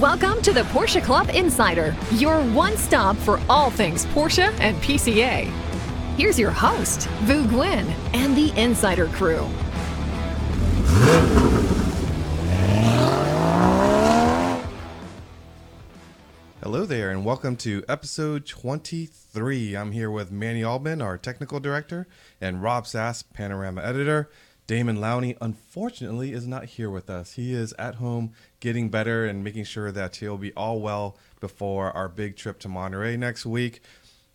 Welcome to the Porsche Club Insider, your one stop for all things Porsche and PCA. Here's your host, Vu Nguyen, and the Insider crew. Hello there, and welcome to episode 23. I'm here with Manny Alban, our technical director, and Rob Sass, panorama editor. Damon Lowney, unfortunately, is not here with us. He is at home getting better and making sure that he'll be all well before our big trip to Monterey next week.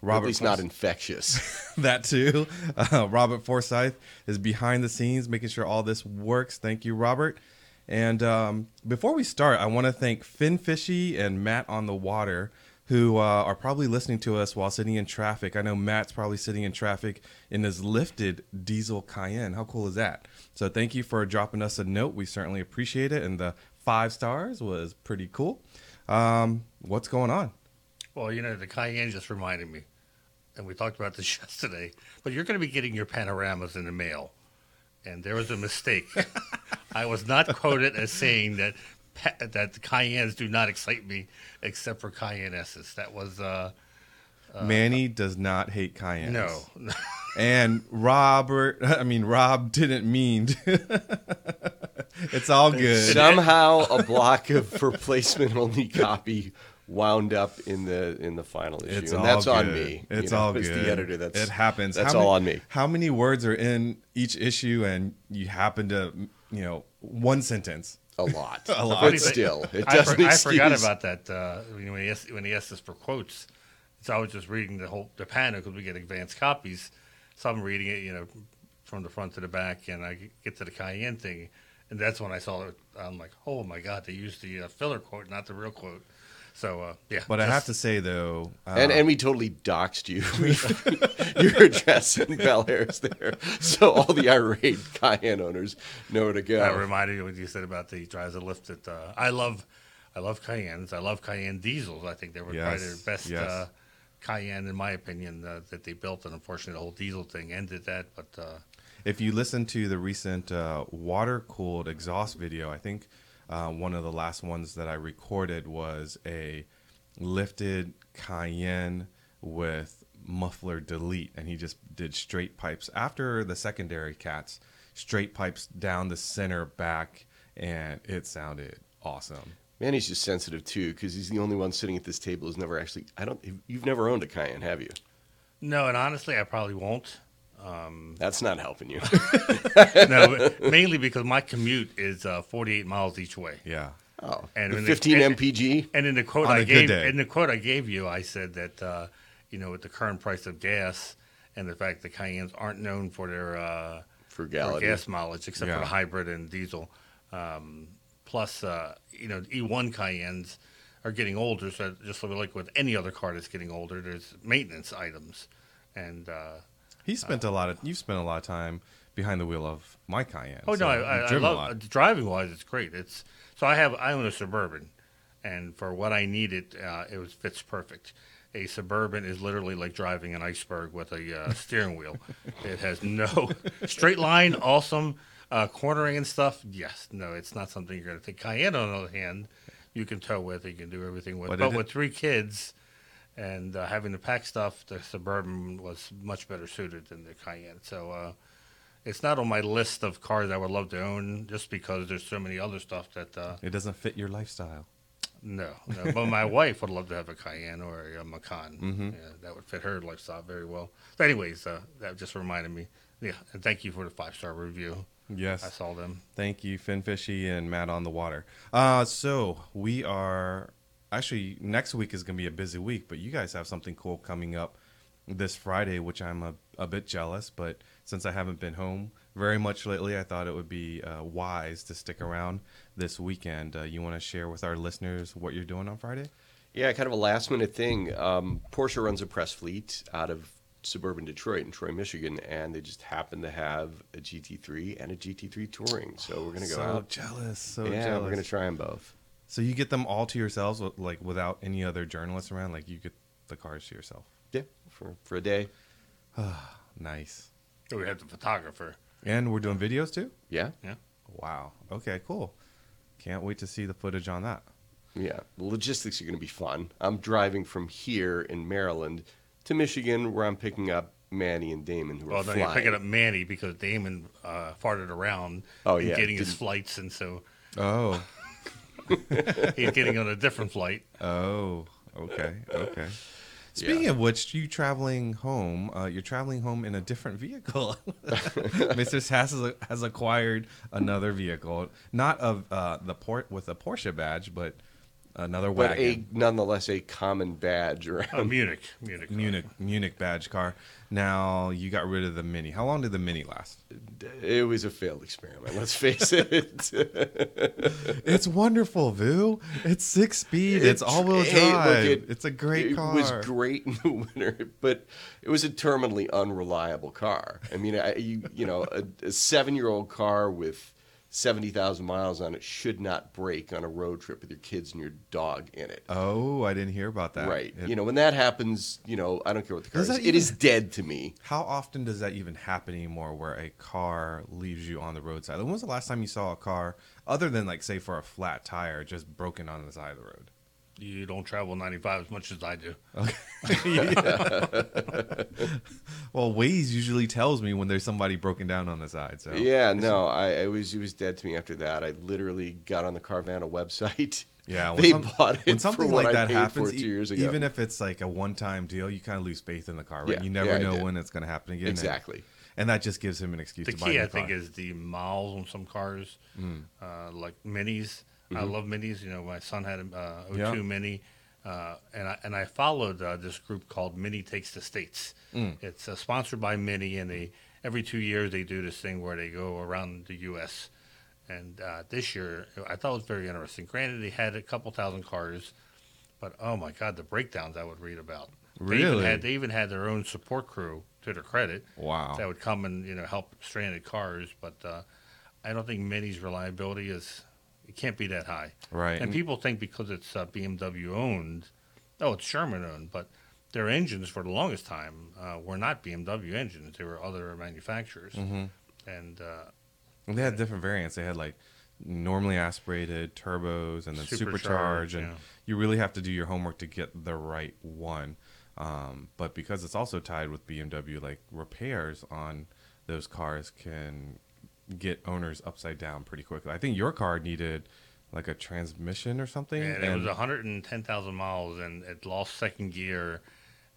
Robert, not infectious. that too. Uh, Robert Forsyth is behind the scenes, making sure all this works. Thank you, Robert. And um, before we start, I want to thank Finn Fishy and Matt on the Water who uh, are probably listening to us while sitting in traffic. I know Matt's probably sitting in traffic in his lifted diesel Cayenne. How cool is that? So thank you for dropping us a note. We certainly appreciate it. And the five stars was pretty cool. Um, what's going on? Well, you know, the Cayenne just reminded me, and we talked about this yesterday, but you're going to be getting your panoramas in the mail. And there was a mistake. I was not quoted as saying that that the Cayennes do not excite me except for Cayenne S's. That was uh, uh, Manny does not hate Cayenne. No. and Robert, I mean Rob didn't mean. To. it's all good. Somehow a block of replacement only copy wound up in the in the final issue, it's and that's good. on me. It's you know, all good. the editor. That's it happens. That's how all many, on me. How many words are in each issue, and you happen to you know one sentence? A lot. a lot. But still, it doesn't I, for, I forgot about that uh, when, he asked, when he asked us for quotes. So I was just reading the whole the panel because we get advanced copies. So I'm reading it, you know, from the front to the back, and I get to the Cayenne thing, and that's when I saw it. I'm like, oh my god, they used the uh, filler quote, not the real quote. So uh, yeah. But just, I have to say though, uh, and and we totally doxed you. Your address in Bel Air is there, so all the irate Cayenne owners know where to go. That reminded me what you said about the drives that lift. That uh, I love, I love Cayennes. I love Cayenne diesels. I think they were yes, probably their best. Yes. Uh, Cayenne, in my opinion, uh, that they built, and unfortunately, the whole diesel thing ended that. But uh, if you listen to the recent uh, water cooled exhaust video, I think uh, one of the last ones that I recorded was a lifted Cayenne with muffler delete, and he just did straight pipes after the secondary cats, straight pipes down the center back, and it sounded awesome. Man, he's just sensitive too, because he's the only one sitting at this table who's never actually. I don't. You've never owned a Cayenne, have you? No, and honestly, I probably won't. Um, That's not helping you. no, mainly because my commute is uh, 48 miles each way. Yeah. Oh, and 15 the, mpg. And in the quote I gave, in the quote I gave you, I said that uh, you know, with the current price of gas and the fact that Cayennes aren't known for their uh, frugality, for gas mileage, except yeah. for the hybrid and diesel. Um, plus, uh, you know, E1 Cayennes are getting older, so just like with any other car that's getting older, there's maintenance items, and uh, he spent uh, a lot of. You've spent a lot of time behind the wheel of my Cayenne. Oh so no, I, I, I love driving wise. It's great. It's so I have I own a suburban, and for what I needed, uh, it was fits perfect. A suburban is literally like driving an iceberg with a uh, steering wheel. it has no straight line, awesome uh, cornering and stuff. Yes, no, it's not something you're going to take. Cayenne, on the other hand, you can tow with, you can do everything with. But, but with three kids and uh, having to pack stuff, the Suburban was much better suited than the Cayenne. So uh, it's not on my list of cars I would love to own, just because there's so many other stuff that uh, it doesn't fit your lifestyle. No, no. but my wife would love to have a Cayenne or a Macan. Mm-hmm. Yeah, that would fit her lifestyle very well. But anyways, uh, that just reminded me. Yeah, and thank you for the five star review. Yes, I saw them. Thank you, Finn Fishy and Matt on the water. Uh, so we are actually next week is going to be a busy week, but you guys have something cool coming up this Friday, which I'm a, a bit jealous. But since I haven't been home very much lately, I thought it would be uh, wise to stick around this weekend. Uh, you want to share with our listeners what you're doing on Friday? Yeah, kind of a last minute thing. Um, Porsche runs a press fleet out of suburban Detroit in Troy, Michigan, and they just happen to have a GT3 and a GT3 Touring. So we're going to go so out. jealous. So yeah, jealous. we're going to try them both. So you get them all to yourselves, like without any other journalists around. Like you get the cars to yourself. Yeah, for for a day. nice. So we have the photographer. And we're doing videos too. Yeah. Yeah. Wow. Okay. Cool. Can't wait to see the footage on that. Yeah, the logistics are going to be fun. I'm driving from here in Maryland to Michigan, where I'm picking up Manny and Damon, who Well, are then flying. you're picking up Manny because Damon uh, farted around. Oh, yeah, getting his didn't- flights, and so Oh, he's getting on a different flight. oh, okay, okay. Speaking of which, you traveling home? Uh, you're traveling home in a different vehicle. Mr. Sass has, has acquired another vehicle, not of uh, the port with a Porsche badge, but another but wagon. a nonetheless a common badge around. A Munich, Munich, Munich Munich badge car. Now you got rid of the Mini. How long did the Mini last? It was a failed experiment. Let's face it. It's wonderful, Vu. It's six speed. It's, all wheel Hey, look, it- it's a great it car. was great in the winter, but it was a terminally unreliable car. I mean, I, you you know, a, a seven-year-old car with seventy thousand miles on it should not break on a road trip with your kids and your dog in it. Oh, I didn't hear about that. right. It- you know, when that happens, you know, I don't care what the car is. even- is dead to me. How often does that even happen anymore where a car leaves you on the roadside? When was the last time you saw a car, other than like say for a flat tire, just broken on the side of the road? You don't travel 95 as much as I do. Okay. Well, Waze usually tells me when there's somebody broken down on the side. So Yeah, no, I it was it was dead to me after that. I literally got on the Carvana website. Yeah, when they some- bought it when for something what like I that paid happens, e- two years ago. even if it's like a one-time deal, you kind of lose faith in the car, right? Yeah, you never yeah, know when it's going to happen again. exactly. and that just gives him an excuse The to buy a key, new I think, is the miles on some cars, Mm. uh, like minis. I love minis. You know, my son had a uh, 02 Mm-hmm. Yeah. Mini, uh, and I and I followed uh, this group called Mini Takes the States. Mm. It's uh, sponsored by Mini, and they every two years they do this thing where they go around the U.S. And uh, this year, I thought it was very interesting. Granted, they had a couple thousand cars, but oh my God, the breakdowns I would read about. They even Really? had they even had their own support crew to their credit wow. that would come and you know help stranded cars. But uh, I don't think Mini's reliability is it can't be that high. Right. And people think because it's uh, BMW owned, oh, it's German owned, but their engines for the longest time uh, were not BMW engines; they were other manufacturers. Mm-hmm. And uh, And they had different variants. They had like normally aspirated turbos and then Supercharged, supercharged, and yeah. you really have to do your homework to get the right one. Um, but because it's also tied with BMW, like repairs on those cars can get owners upside down pretty quickly. I think your car needed like a transmission or something. and it was 110,000 miles, and it lost second gear,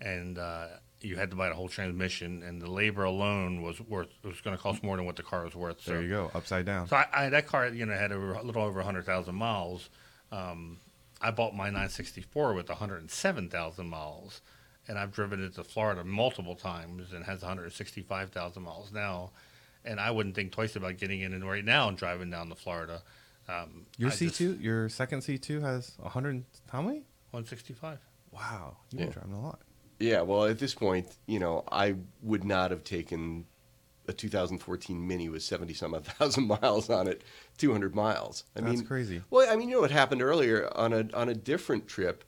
and uh, you had to buy the whole transmission, and the labor alone was worth was going to cost more than what the car was worth. there so you go, upside down. So I, I, that car, you know, had a little over 100,000 miles. Um, I bought my 964 with 107,000 miles, and I've driven it to Florida multiple times and has 165,000 miles now. And I wouldn't think twice about getting in it right now and driving down to Florida. Um, Your C two, your second C two has a hundred. How many? 165. Wow, you've been Yeah. driving a lot. Yeah, well, at this point, you know, I would not have taken a 2014 Mini with 70 some thousand miles on it, 200 miles. I That's mean, crazy. Well, I mean, you know what happened earlier on a on a different trip,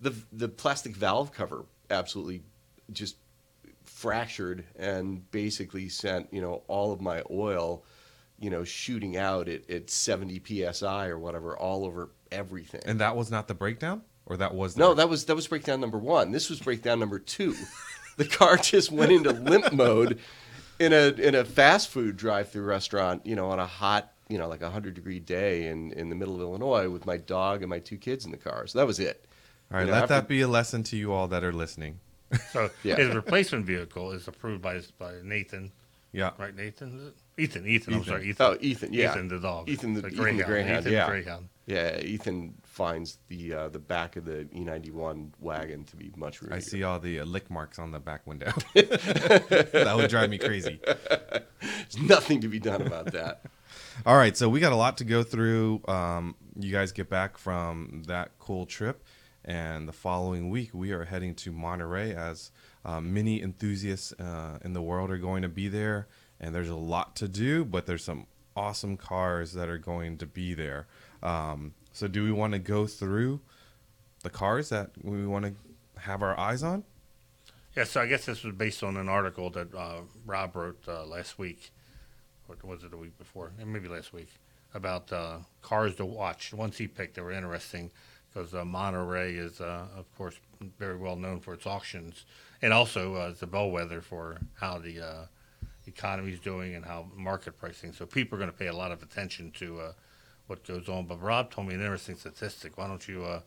the the plastic valve cover absolutely just fractured and basically sent you know all of my oil, you know, shooting out at, at 70 psi or whatever all over everything. And that was not the breakdown, or that was No, that was that was breakdown number one. This was breakdown number two. the car just went into limp mode in a in a fast food drive-through restaurant. You know, on a hot, you know, like a hundred degree day in in the middle of Illinois with my dog and my two kids in the car. So that was it. All right, You know, let after- that be a lesson to you all that are listening. So Yeah. his replacement vehicle is approved by by Nathan, Yeah. right? Nathan, is it? Ethan, Ethan. I'm sorry, Ethan. Oh, Ethan, yeah. Ethan the dog. Ethan the- the Ethan the greyhound. greyhound, Ethan yeah. the greyhound. Yeah, Ethan finds the uh, the back of the E91 wagon to be much roomier. I see all the uh, lick marks on the back window. that would drive me crazy. There's nothing to be done about that. All right, so we got a lot to go through. Um, you guys get back from that cool trip, and the following week we are heading to Monterey as uh, many enthusiasts uh, in the world are going to be there, and there's a lot to do, but there's some awesome cars that are going to be there. Um, so, do we want to go through the cars that we want to have our eyes on? Yeah, so I guess this was based on an article that uh, Rob wrote uh, last week, or was it the week before? Maybe last week about uh, cars to watch. The ones he picked that were interesting because uh, Monterey is, uh, of course, very well known for its auctions, and also uh, it's a bellwether for how the uh, economy is doing and how market pricing. So people are going to pay a lot of attention to uh, what goes on. But Rob told me an interesting statistic. Why don't you? Uh,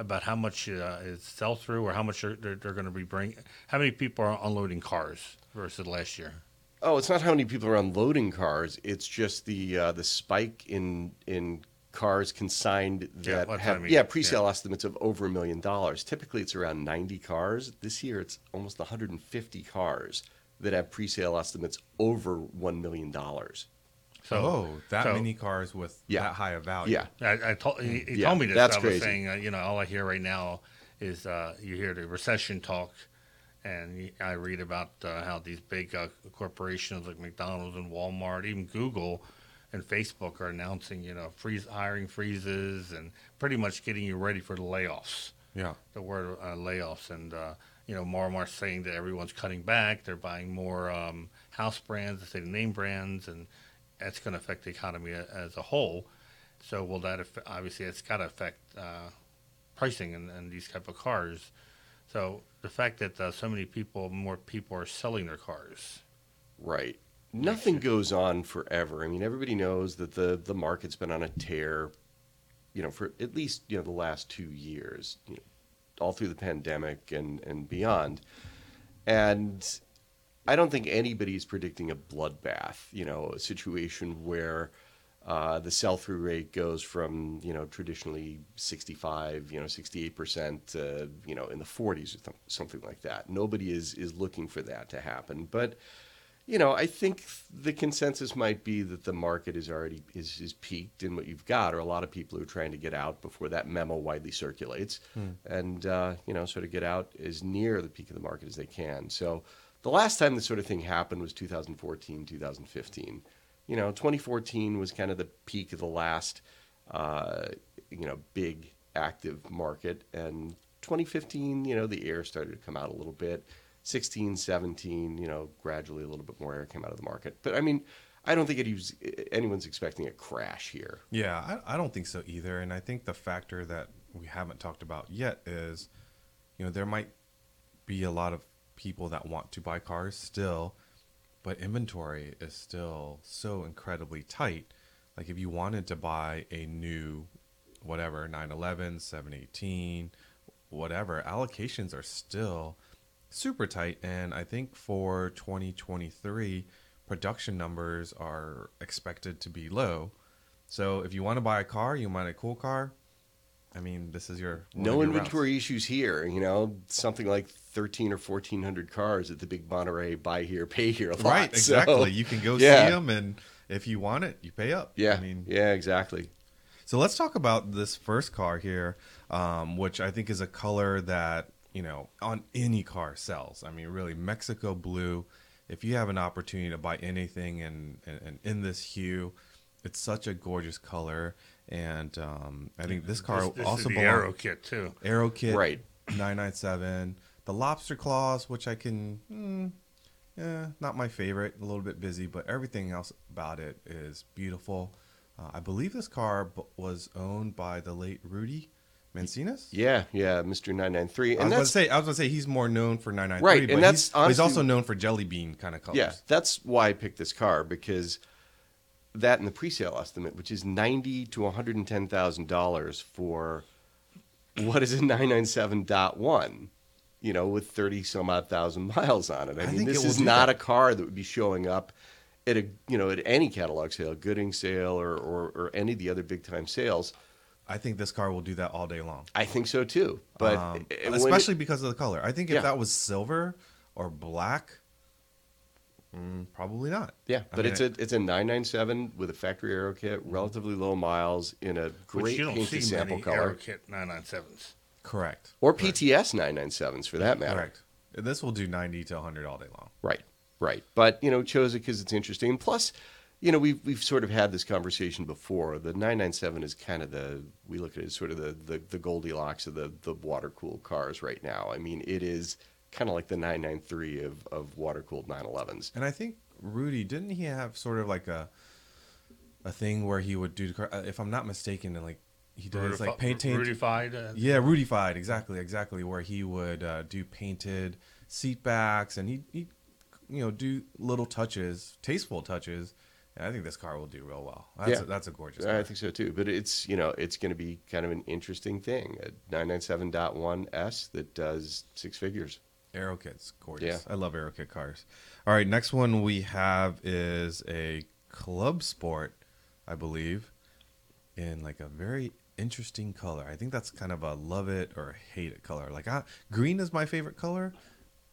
about how much uh, is sell through, or how much they're, they're, they're going to be bringing? How many people are unloading cars versus last year? Oh, it's not how many people are unloading cars. It's just the uh, the spike in in cars consigned that that's have I mean. yeah pre-sale Yeah. estimates of over a million dollars. Typically, it's around 90 cars. This year, it's almost 150 cars that have pre-sale estimates over one million dollars. So, oh, that so- many cars with Yeah. that high a value. Yeah, I, I told he, he Yeah, told me this. that's I was crazy. saying, uh, you know, all I hear right now is uh, you hear the recession talk, and I read about uh, how these big uh, corporations like McDonald's and Walmart, even Google and Facebook, are announcing, you know, freeze hiring freezes and pretty much getting you ready for the layoffs. Yeah. The word uh, layoffs, and uh, you know, more and more saying that everyone's cutting back. They're buying more um, house brands, instead of name brands, and that's going to affect the economy a- as a whole. So will that affect, obviously it's got to affect uh, pricing and, and these type of cars. So the fact that uh, so many people, more people are selling their cars. right. Nothing goes on forever. I mean, everybody knows that the the market's been on a tear, you know, for at least you know the last two years, you know, all through the pandemic and and beyond. And I don't think anybody's predicting a bloodbath, you know, a situation where uh, the sell through rate goes from, you know, traditionally 65, you know, 68% to, you know, in the 40s or th- something like that. Nobody is, is looking for that to happen. But, you know, I think the consensus might be that the market is already is, is peaked in what you've got, or a lot of people are trying to get out before that memo widely circulates, and uh, you know, sort of get out as near the peak of the market as they can. So, the last time this sort of thing happened was 2014, 2015. You know, 2014 was kind of the peak of the last, uh, you know, big active market, and 2015, you know, the air started to come out a little bit. 16, 17, you know, gradually a little bit more air came out of the market. But I mean, I don't think was, anyone's expecting a crash here. Yeah, I, I don't think so either. And I think the factor that we haven't talked about yet is, you know, there might be a lot of people that want to buy cars still, but inventory is still so incredibly tight. Like if you wanted to buy a new, whatever, 911, 718, whatever, allocations are still super tight. And I think for 2023, production numbers are expected to be low. So if you want to buy a car, you want a cool car. I mean, this is your No your inventory routes. issues here. You know, something like 13 or 1400 cars at the big Monterey buy here, pay here lot. Right, So, exactly. you can go yeah. see them, and if you want it, you pay up. Yeah. I mean, yeah, exactly. So let's talk about this first car here, um, which I think is a color that you know on any car sells. I mean, really, Mexico blue. If you have an opportunity to buy anything and in, in, in this hue, it's such a gorgeous color, and um, I think this car This, this also is the belongs Aero kit too. Aero Kit Right. 997. The lobster claws, which I can, mm, yeah, not my favorite. A little bit busy, but everything else about it is beautiful. Uh, I believe this car b- was owned by the late Rudy Mancinas. Yeah, yeah, Mr. 993. I And was going to that's, say, I was going to say he's more known for 993, Right, and but that's he's, but he's also known for jelly bean kind of colors. yeah, that's why I picked this car because that in the pre-sale estimate, which is 90 to $110,000 for what is a 997.1, you know, with 30 some odd thousand miles on it. I, I mean, this is not that. a car that would be showing up at a, you know, at any catalog sale, Gooding sale or, or, or any of the other big time sales. I think this car will do that all day long. I think so too. But Um, when it- especially because of the color. I think if Yeah. that was silver or black, mm, probably not. Yeah, I but mean, it's a it's a 997 with a factory aero kit, relatively low miles in a Which great you don't painted see sample many color, Aero kit 997s. correct. or Correct. PTS 997s for that matter. Correct. And this will do 90 to 100 all day long. Right, right. But you know, chose it because it's interesting. Plus, you know, we've we've sort of had this conversation before. The 997 is kind of the we look at it as sort of the the, the Goldilocks of the the water cooled cars right now. I mean, it is kind of like the 993 of of water cooled 911s. And I think Rudy didn't he have sort of like a a thing where he would do the car, uh, if I'm not mistaken, and like he does Rudifi- like painting. Rudified. Uh, Yeah, Rudified, exactly, exactly. Where he would uh, do painted seat backs, and he he you know do little touches, tasteful touches. And I think this car will do real well. That's Yeah. a, that's a gorgeous. Car. I think so too. But it's you know it's going to be kind of an interesting thing. A 997.1S that does six figures. Aerokit's gorgeous. Yeah. I love Aerokit cars. All right, next one we have is a Club Sport, I believe, in like a very interesting color. I think that's kind of a love it or hate it color. Like I, green is my favorite color,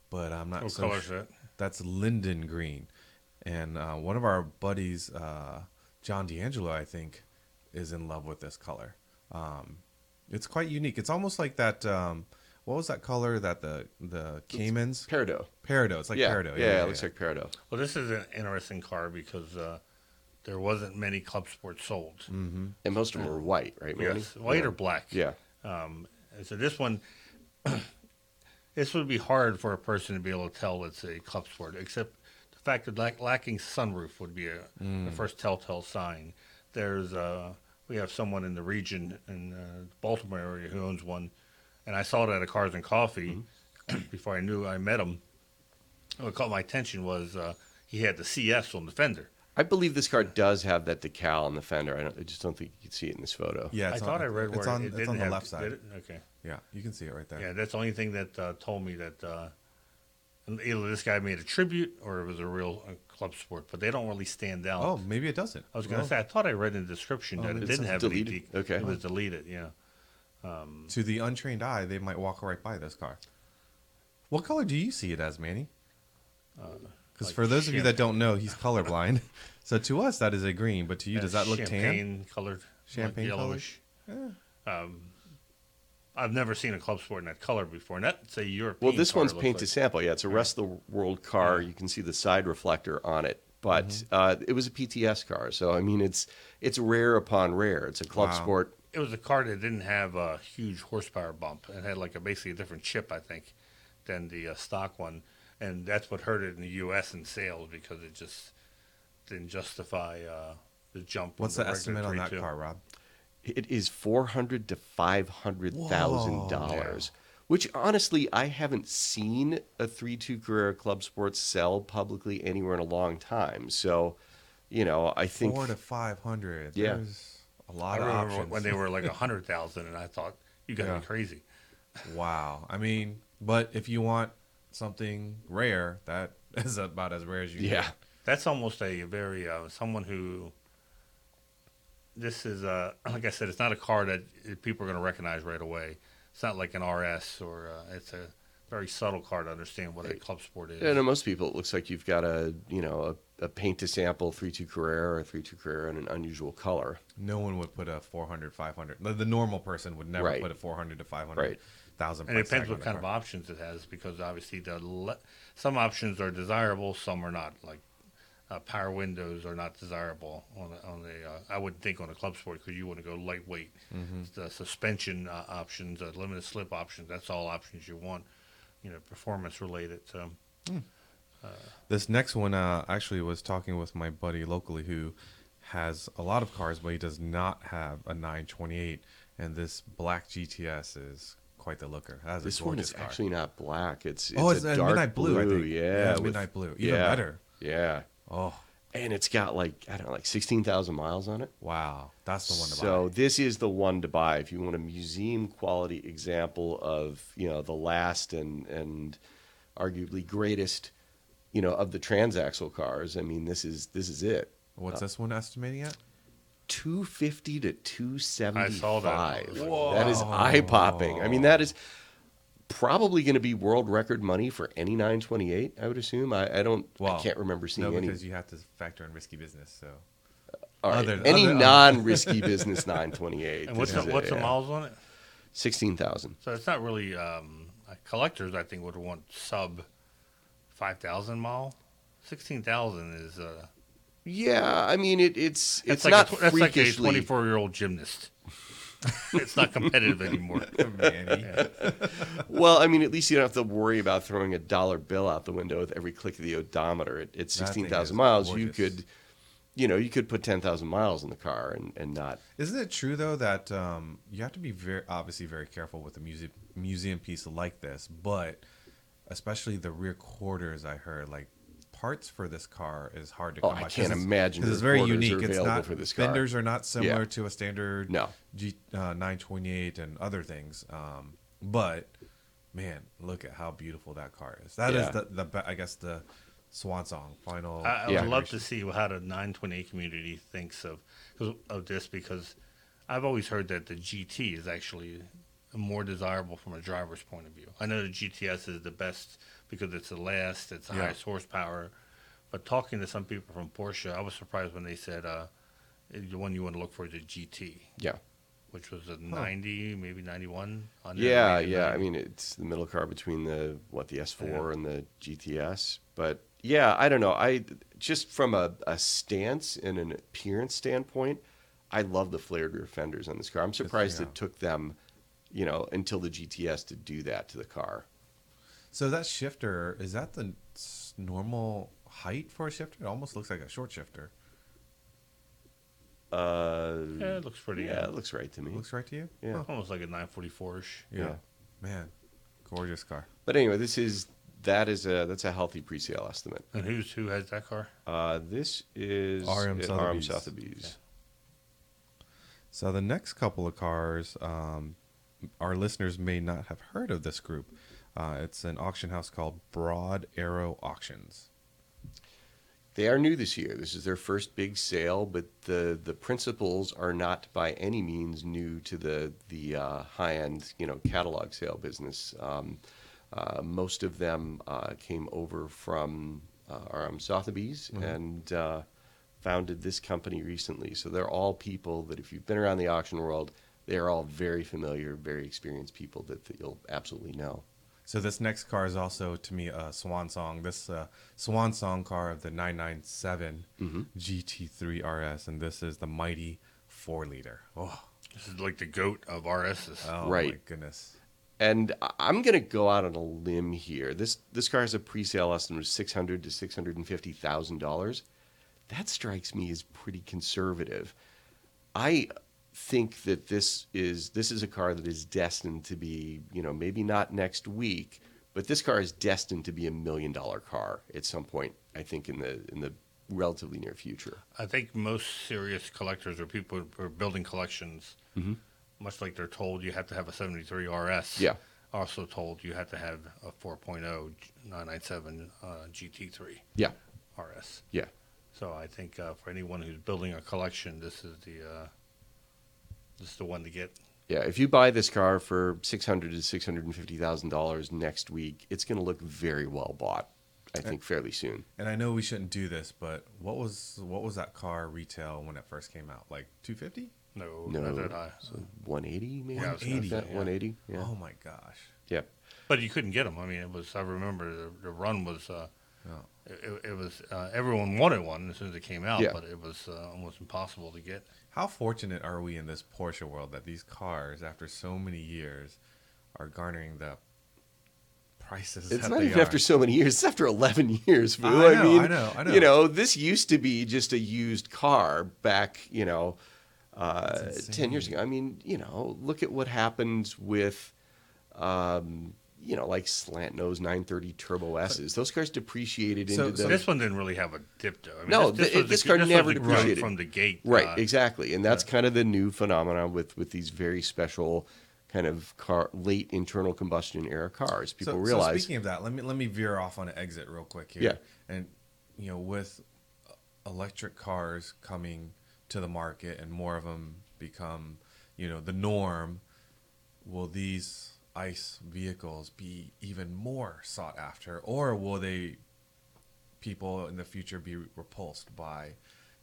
but I'm not What so color is sure. That's linden green, and uh, one of our buddies, uh, John D'Angelo, I think, is in love with this color. Um, it's quite unique. It's almost like that. Um, what was that color that the the Caymans? Peridot. Peridot. It's like yeah, Peridot. Yeah, Yeah. it looks like Peridot. Well, this is an interesting car because uh, there wasn't many Club Sports sold. Mm-hmm. And most of them were white, right, Manny? Yes, white yeah. or black. Yeah. Um, and so this one, this would be hard for a person to be able to tell it's a club sport, except the fact that lack, lacking sunroof would be a, the first telltale sign. There's uh, we have someone in the region in uh, Baltimore area who owns one, and I saw it at a Cars and Coffee before I knew I met him. What caught my attention was uh, he had the CS on the fender. I believe this car does have that decal on the fender. I, don't, I just don't think you can see it in this photo. Yeah, I it's thought on, I read it's where on it it's didn't on the have- left did side. Okay. Yeah, you can see it right there. Yeah, that's the only thing that uh, told me that uh, either this guy made a tribute or it was a real uh, club sport, but they don't really stand out. Oh, maybe it doesn't. I was going to Well, say, I thought I read in the description Oh, that it didn't have deleted. an ET. Okay. It was deleted, yeah. to the untrained eye, they might walk right by this car. What color do you see it as, Manny? Because like for those of you that don't know, he's colorblind. so to us, that is a green, but to you, does that look tan? champagne colored? Champagne colored? yellowish. Um, I've never seen a club sport in that color before, and that's a European. Well, this car, one's it looks paint to like. sample. Yeah, it's a rest of the world car. You can see the side reflector on it, but Mm-hmm. uh, it was a PTS car. So I mean, it's it's rare upon rare. It's a club Wow. sport. It was a car that didn't have a huge horsepower bump. It had like a basically a different chip, I think, than the uh, stock one, and that's what hurt it in the U.S. in sales because it just didn't justify uh, the jump. What's of the estimate on that 3.2. car, Rob? It is four hundred to five hundred thousand Whoa. dollars. Which honestly, I haven't seen a three two Carrera Club Sports sell publicly anywhere in a long time. So, you know, I think Four to five hundred. Yeah. There's a I lot of remember options. when they were like a hundred thousand, and I thought you got to Yeah. be crazy. wow. I mean, but if you want something rare, that is about as rare as you yeah, get. That's almost a very uh, someone who. This is uh, like I said, it's not a car that people are going to recognize right away. It's not like an RS or uh, it's a very subtle car to understand what a club sport is. Yeah, to most people, it looks like you've got a you know a, a paint to sample three two Carrera or three two Carrera in an unusual color. No one would put a 400, 500. The, the normal person would never Right. put a 400 to 500 Right. thousand. and it depends what the kind of options it has because obviously the le- some options are desirable, some are not. Like uh, power windows are not desirable on a, on a uh, I wouldn't think on a club sport because you want to go lightweight. Mm-hmm. The suspension uh, options, uh, limited slip options, that's all options you want. You know, performance related. So This next one, uh, actually, was talking with my buddy locally who has a lot of cars, but he does not have a 928. And this black GTS is quite the looker. That is This one is car. actually not black. It's, it's Oh, a it's a dark midnight blue, I think. Yeah, Yeah, it's with- midnight blue. Even yeah, better. Yeah, oh and it's got like I don't know, like sixteen thousand miles on it. wow, that's the one to So buy. this is the one to buy if you want a museum quality example of you know the last and and arguably greatest you know of the transaxle cars. I mean this is this is it. What's uh, this one estimating at? 250 to 275. I saw that. That is eye popping. I mean, that is probably going to be world record money for any 928. I would assume. I, I don't. Well, I can't remember seeing no, any. because you have to factor in risky business. So All right, other- any other- non-risky business 928. and what's this the, is what's it, the yeah. miles on it? 16,000. So it's not really um, like collectors. I think would want sub five thousand mile. Sixteen thousand is uh, Yeah, I mean it, it's that's it's like not a, tw- that's like a freakishly. twenty-four year old gymnast. it's not competitive anymore. Manny. well, I mean, at least you don't have to worry about throwing a dollar bill out the window with every click of the odometer. At, at 16,000 miles, you could, you know, you could put ten thousand miles in the car and, and not. Isn't it true though that um, you have to be very obviously very careful with a museum museum piece like this, but especially the rear quarters, I heard like parts for this car is hard to Oh, come I by. 'cause can't imagine imagine 'cause the it's very quarters are unique. It's not for this car. fenders are not similar Yeah. to a standard No. G uh, 928 and other things. Um, but man, look at how beautiful that car is. That is Yeah. the the I guess the swan song final. I, I would love to see how the 928 community thinks of 'cause of this because I've always heard that the GT is actually more desirable from a driver's point of view. I know the GTS is the best because it's the last, it's the Yeah. highest horsepower. But talking to some people from Porsche, I was surprised when they said uh, the one you want to look for is the GT, Yeah. which was a 90, maybe 91. On Yeah, yeah. 90. I mean, it's the middle car between the what the S4 Yeah. and the GTS. But yeah, I don't know. I just from a, a stance and an appearance standpoint, I love the flared rear fenders on this car. I'm surprised yeah. it took them, you know, until the GTS to do that to the car. So that shifter is that the normal height for a shifter? It almost looks like a short shifter. Uh, yeah, it looks pretty. yeah, uh, it looks right to me. Looks right to you? Yeah. almost like a 944ish. Yeah. Yeah. Man, gorgeous car. But anyway, this is that is a that's a healthy pre-sale estimate. And who's who has that car? Uh, this is RM uh, RM Sotheby's. Sotheby's. So the next couple of cars, um, our listeners may not have heard of this group. Uh, it's an auction house called Broad Arrow Auctions. They are new this year. This is their first big sale, but the the principals are not by any means new to the the uh, high end you know catalog sale business. Um, uh, most of them uh, came over from uh, RM Sotheby's and uh, founded this company recently. So they're all people that if you've been around the auction world, they are all very familiar, very experienced people that, that you'll absolutely know. So this next car is also to me a swan song. This uh, swan song car of the 997 GT3 RS, and this is the mighty four liter. Oh, This is like the goat of RSs. oh my Right. goodness. And I- I'm going to go out on a limb here. This this car has a pre-sale estimate of six hundred to six hundred and fifty thousand dollars. That strikes me as pretty conservative. I think that this is this is a car that is destined to be, you know, maybe not next week, but this car is destined to be a million dollar car at some point. I think in the in the relatively near future. I think most serious collectors or people who are building collections, much like they're told you have to have a 73 RS, Yeah. also told you have to have a 4.0 997 uh, GT3 Yeah, RS. yeah. So I think uh, for anyone who's building a collection, this is the uh, this is the one to get. Yeah, if you buy this car for six hundred to six hundred and fifty thousand dollars next week, it's going to look very well bought. I think fairly soon. And I know we shouldn't do this, but what was what was that car retail when it first came out? Like 250? No, No, not that high. so one eighty maybe. Yeah, I was gonna say, yeah. One eighty. Yeah. Oh my gosh. yeah. But you couldn't get them. I mean, it was. I remember the, the run was. Uh, Oh. it, it was. Uh, everyone wanted one as soon as it came out, Yeah. but it was uh, almost impossible to get. How fortunate are we in this Porsche world that these cars, after so many years, are garnering the prices It's that not they even are? after so many years. It's after eleven years. I know, mean, I know, I know. You know, this used to be just a used car back. You know, uh, ten years ago. I mean, you know, look at what happened with. Um, you know, like slant nose 930 Turbo S's. Those cars depreciated So- into so the this one didn't really have a dip though. I mean, No, this, th- this the- car was never depreciated. from the gate. Right, uh, exactly, and that's kind of the new phenomenon with with these very special kind of car late internal combustion era cars. People so, realize, So speaking of that, let me let me veer off on an exit real quick here. Yeah. And you know, with electric cars coming to the market and more of them become, you know, the norm, will these ICE vehicles be even more sought after, or will they people in the future be repulsed by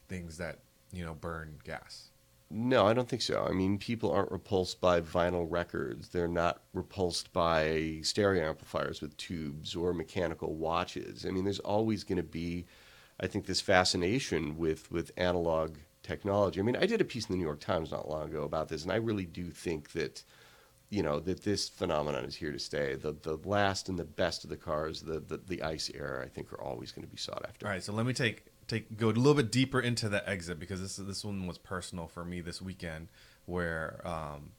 things that you know burn gas? no, I don't think so. I mean, people aren't repulsed by vinyl records. They're not repulsed by stereo amplifiers with tubes or mechanical watches. I mean, there's always going to be, I think, this fascination with with analog technology. I mean, I did a piece in the New York Times not long ago about this, and I really do think that you know that this phenomenon is here to stay. The the last and the best of the cars, the the, the ice era, I think, are always going to be sought after. All right, so let me take take go a little bit deeper into the exit because this this one was personal for me this weekend, where um,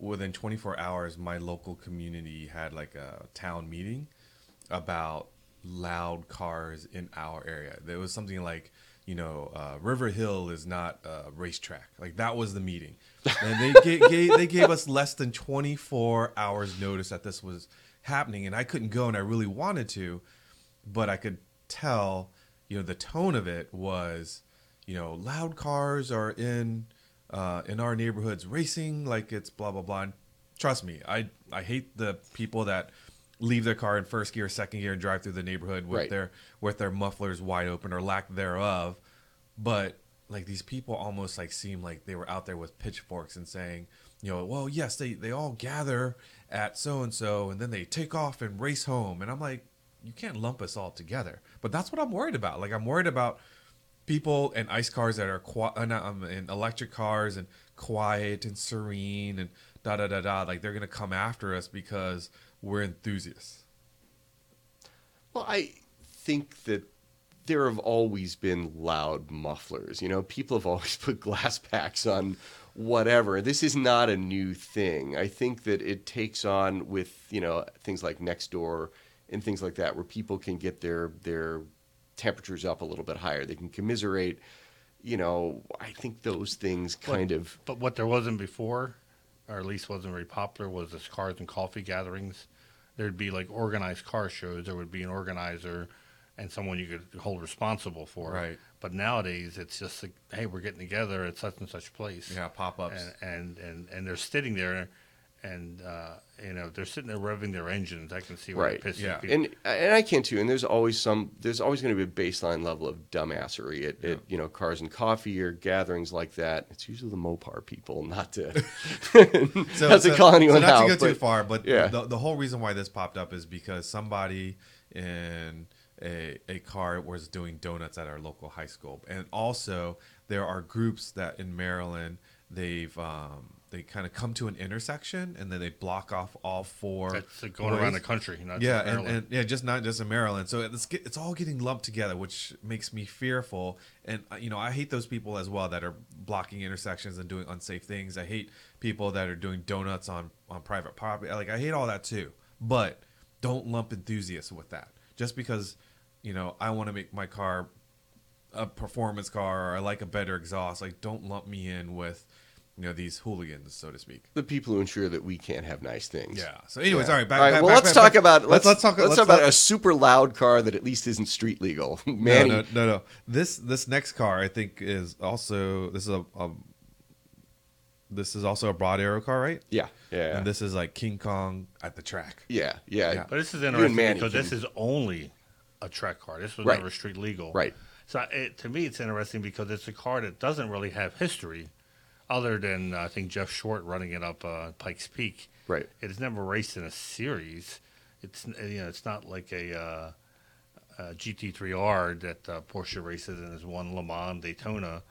within 24 hours, my local community had like a town meeting about loud cars in our area. There was something like, you know, uh, River Hill is not a racetrack. Like that was the meeting, and they gave, gave they gave us less than 24 hours notice that this was happening, and I couldn't go, and I really wanted to, but I could tell, you know, the tone of it was, you know, loud cars are in uh, in our neighborhoods racing like it's blah blah blah. And trust me, I I hate the people that leave their car in first gear, second gear, and drive through the neighborhood with Right. their with their mufflers wide open or lack thereof. But like these people almost like seem like they were out there with pitchforks and saying, you know, well, yes, they they all gather at so and so, and then they take off and race home. And I'm like, you can't lump us all together. But that's what I'm worried about. Like I'm worried about people and ice cars that are qui- uh, um, and electric cars and quiet and serene and da da da da. Like they're gonna come after us because we're enthusiasts. Well, I think that there have always been loud mufflers. You know, people have always put glass packs on whatever. This is not a new thing. I think that it takes on with, you know, things like Nextdoor and things like that where people can get their their temperatures up a little bit higher. They can commiserate, you know, I think those things kind of But what there wasn't before, or at least wasn't very popular, was this cars and coffee gatherings. There'd be like organized car shows. There would be an organizer and someone you could hold responsible for. Right. But nowadays, it's just like, hey, we're getting together at such and such place. Yeah, pop ups. And, and and and they're sitting there, and uh, you know they're sitting there revving their engines. I can see why Right. it Yeah. people. and and I can too. And there's always some. There's always going to be a baseline level of dumbassery at, at you know cars and coffee or gatherings like that. It's usually the Mopar people, not to not to call anyone not out. to go too but- far, but yeah. the, the whole reason why this popped up is because somebody in a, a car was doing donuts at our local high school, and also there are groups that in Maryland they've um, they kind of come to an intersection and then they block off all four. That's like going around the country. Not yeah, just and, and yeah, just not just in Maryland. So it's it's all getting lumped together, which makes me fearful. And uh, you know, I hate those people as well that are blocking intersections and doing unsafe things. I hate people that are doing donuts on on private property. Like I hate all that too. But don't lump enthusiasts with that. Just because you know I want to make my car a performance car or I like a better exhaust, like don't lump me in with you know these hooligans, so to speak. the people who ensure that we can't have nice things. Yeah. So, anyways, Yeah. all right. Back, all right. back- well, back- let's back- talk back- about let's, let's talk. let's talk about a super loud car that at least isn't street legal. Manny, No, no, no, no. This this next car I think is also this is a, a this is also a broad arrow car, right? yeah, yeah, And this is like King Kong at the track. yeah, yeah, Yeah. But this is You and interesting Manny because can- this is only a track car. This was Right. never street legal. Right. So it, to me, it's interesting because it's a car that doesn't really have history, other than I think Jeff Zwart running it up uh, Pikes Peak. Right. It has never raced in a series. It's you know it's not like a, uh, a GT3R that uh, Porsche races and has won Le Mans, Daytona.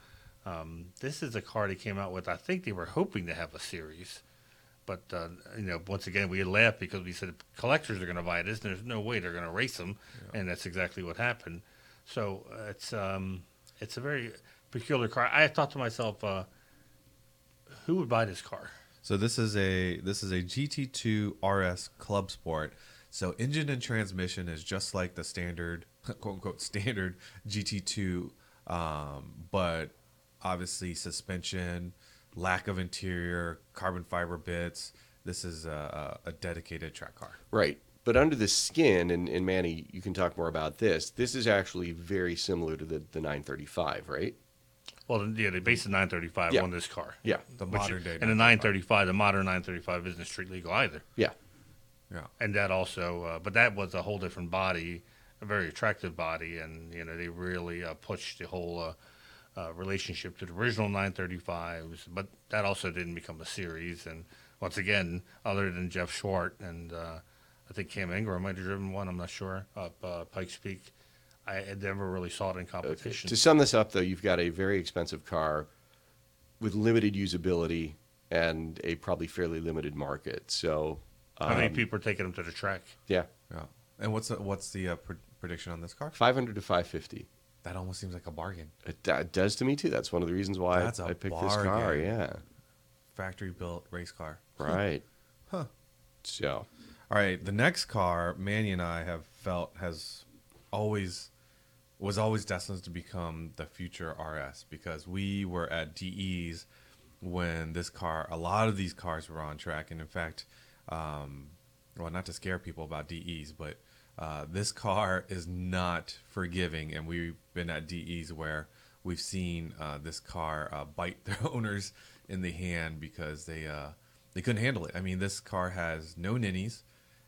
Um, this is a car they came out with. I think they were hoping to have a series. But uh, you know, once again, we laughed because we said collectors are going to buy this, and there's no way they're going to race them, and that's exactly what happened. So uh, it's um, it's a very peculiar car. I thought to myself, uh, who would buy this car? So this is a this is a GT2 RS Club Sport. So engine and transmission is just like the standard quote unquote standard GT2, um, but obviously suspension, lack of interior, carbon fiber bits. This is a, a a dedicated track car. right. But under the skin, and, and Manny, you can talk more about this. This is actually very similar to the, the 935, right? Well, yeah, they based the 935 Yeah. on this car. Yeah, The Which- modern day. And the 935, the modern 935 isn't street legal either. yeah, Yeah. and that also uh, but that was a whole different body a very attractive body and you know they really uh, pushed the whole uh, uh, relationship to the original 935s but that also didn't become a series and once again other than jeff zwart and uh, i think cam ingram might have driven one i'm not sure up uh, pikes peak i had never really saw it in Okay. competition To sum this up, though, you've got a very expensive car with limited usability and a probably fairly limited market. So, how many um, people are taking them to the track Yeah, Yeah. And what's the, what's the uh, pr- prediction on this car? 500 to 550. That almost seems like a bargain. It, it does to me too. That's one of the reasons why I, I picked this car. Yeah, Factory built race car. right. Huh. So, All right, the next car Manny and I have felt has always was always destined to become the future RS because we were at DE's when this car, a lot of these cars were on track, and in fact, um, well, not to scare people about DE's, but uh, this car is not forgiving, and we've been at DE's where we've seen uh, this car uh, bite their owners in the hand because they uh, they couldn't handle it. I mean, this car has no ninnies.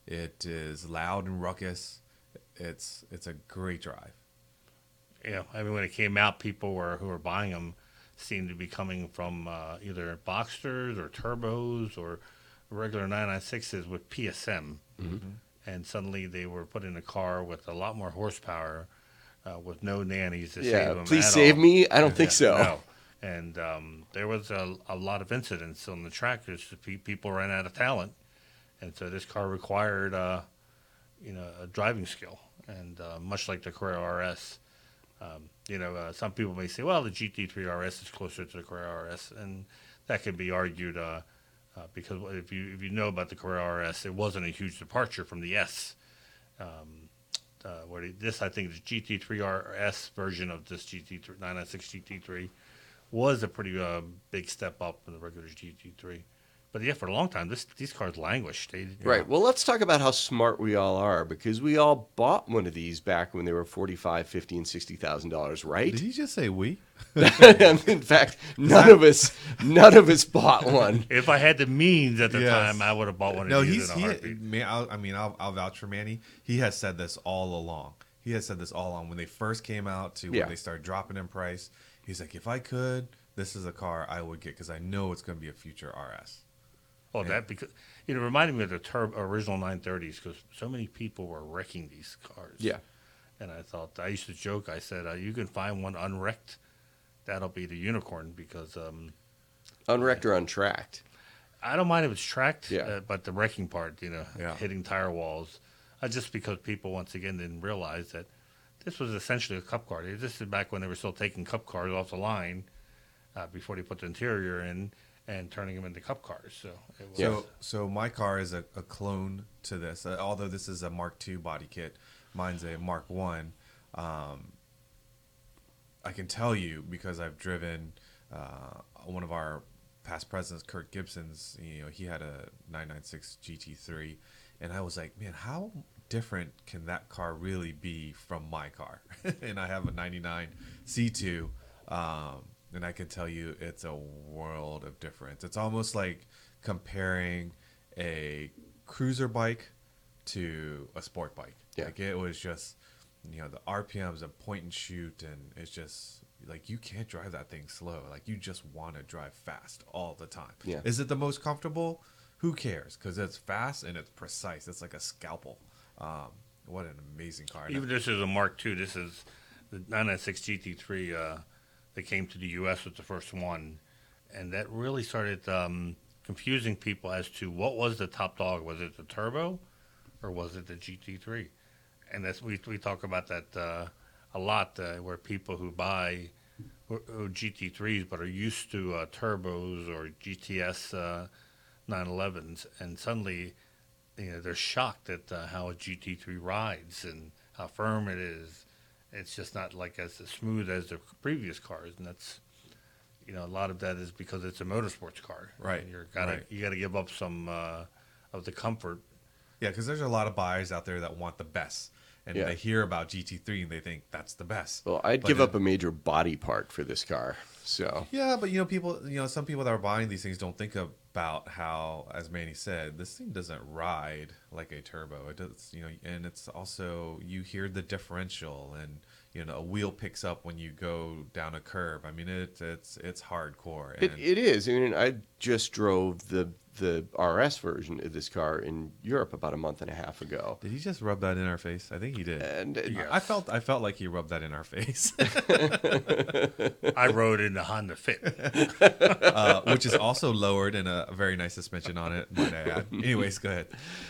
It is loud and ruckus. It's it's a great drive. Yeah, I mean, when it came out, people were who were buying them seemed to be coming from uh, either Boxsters or turbos or regular 996s with PSM, and suddenly they were put in a car with a lot more horsepower, uh, with no nannies to save yeah, them. please save all. me. I don't think Yeah, so. no. And um, there was a, a lot of incidents on the track. Pe- people ran out of talent, and so this car required, uh, you know, a driving skill. And uh, much like the Carrera RS, um, you know, uh, some people may say, well, the GT3 RS is closer to the Carrera RS, and that can be argued uh, because if you if you know about the Carrera RS, it wasn't a huge departure from the S. Um, uh, where this, I think, the GT3 RS version of this GT3 996 GT3 was a pretty uh, big step up from the regular GT3. But yeah, for a long time, this these cars languished. They, Right. Well, let's talk about how smart we all are because we all bought one of these back when they were forty-five, fifty, and sixty thousand dollars, right? Did you just say we? In fact, none of us, none of us bought one. If I had the means at the Yes. time, I would have bought one of No, these he's in a he. Man, I'll, I mean, I'll, I'll vouch for Manny. He has said this all along. He has said this all along when they first came out to Yeah. when they started dropping in price. He's like, if I could, this is a car I would get because I know it's going to be a future RS. Oh, that because it reminded me of the turb original 930s because so many people were wrecking these cars. Yeah. and I thought I used to joke. I said, uh, "You can find one unwrecked, that'll be the unicorn." Because um, Unwrecked or untracked. I don't mind if it's tracked, Yeah. uh, but the wrecking part, you know, Yeah. hitting tire walls, uh, just because people once again didn't realize that this was essentially a cup car. This is back when they were still taking cup cars off the line uh, before they put the interior in and turning them into cup cars. So it was. So, so my car is a, a clone to this. Uh, although this is a Mark II body kit, mine's a Mark One. Um, I can tell you because I've driven uh, one of our past presidents, Kurt Gibson's. You know, he had a 996 GT3, and I was like, man, how different can that car really be from my car? and I have a 99 C2. Um, and I can tell you it's a world of difference. It's almost like comparing a cruiser bike to a sport bike. Yeah. Like it was just, you know, the RPMs a point and shoot, and it's just like you can't drive that thing slow. Like you just want to drive fast all the time. Yeah. Is it the most comfortable? Who cares? Because it's fast and it's precise. It's like a scalpel. Um, what an amazing car! Even this is a Mark II. This is the 996 GT3 uh, that came to the U.S. was the first one, and that really started um, confusing people as to what was the top dog. Was it the turbo, or was it the GT3? And that's we we talk about that uh, a lot, uh, where people who buy uh, GT3s but are used to uh, turbos or GTS uh, 911s, and suddenly you know they're shocked at uh, how a GT3 rides and how firm it is. It's just not like as smooth as the previous cars, and that's you know a lot of that is because it's a motorsports car. Right, And you're gotta right. you got to give up some uh, of the comfort. Yeah, because there's a lot of buyers out there that want the best, and Yeah. they hear about GT3 and they think that's the best. Well, I'd But give it- up a major body part for this car. So Yeah, but you know, people, you know, some people that are buying these things don't think about how, as Manny said, this thing doesn't ride like a turbo. It does, you know, and it's also you hear the differential, and you know, a wheel picks up when you go down a curve. I mean, it, it's it's hardcore. it, it is. I mean, I just drove the the RS version of this car in Europe about a month and a half ago. did he just rub that in our face? I think he did. And uh, I felt I felt like he rubbed that in our face, I rode in the Honda Fit. uh, which is also lowered and a very nice suspension on it. Might I add. Anyways, go ahead.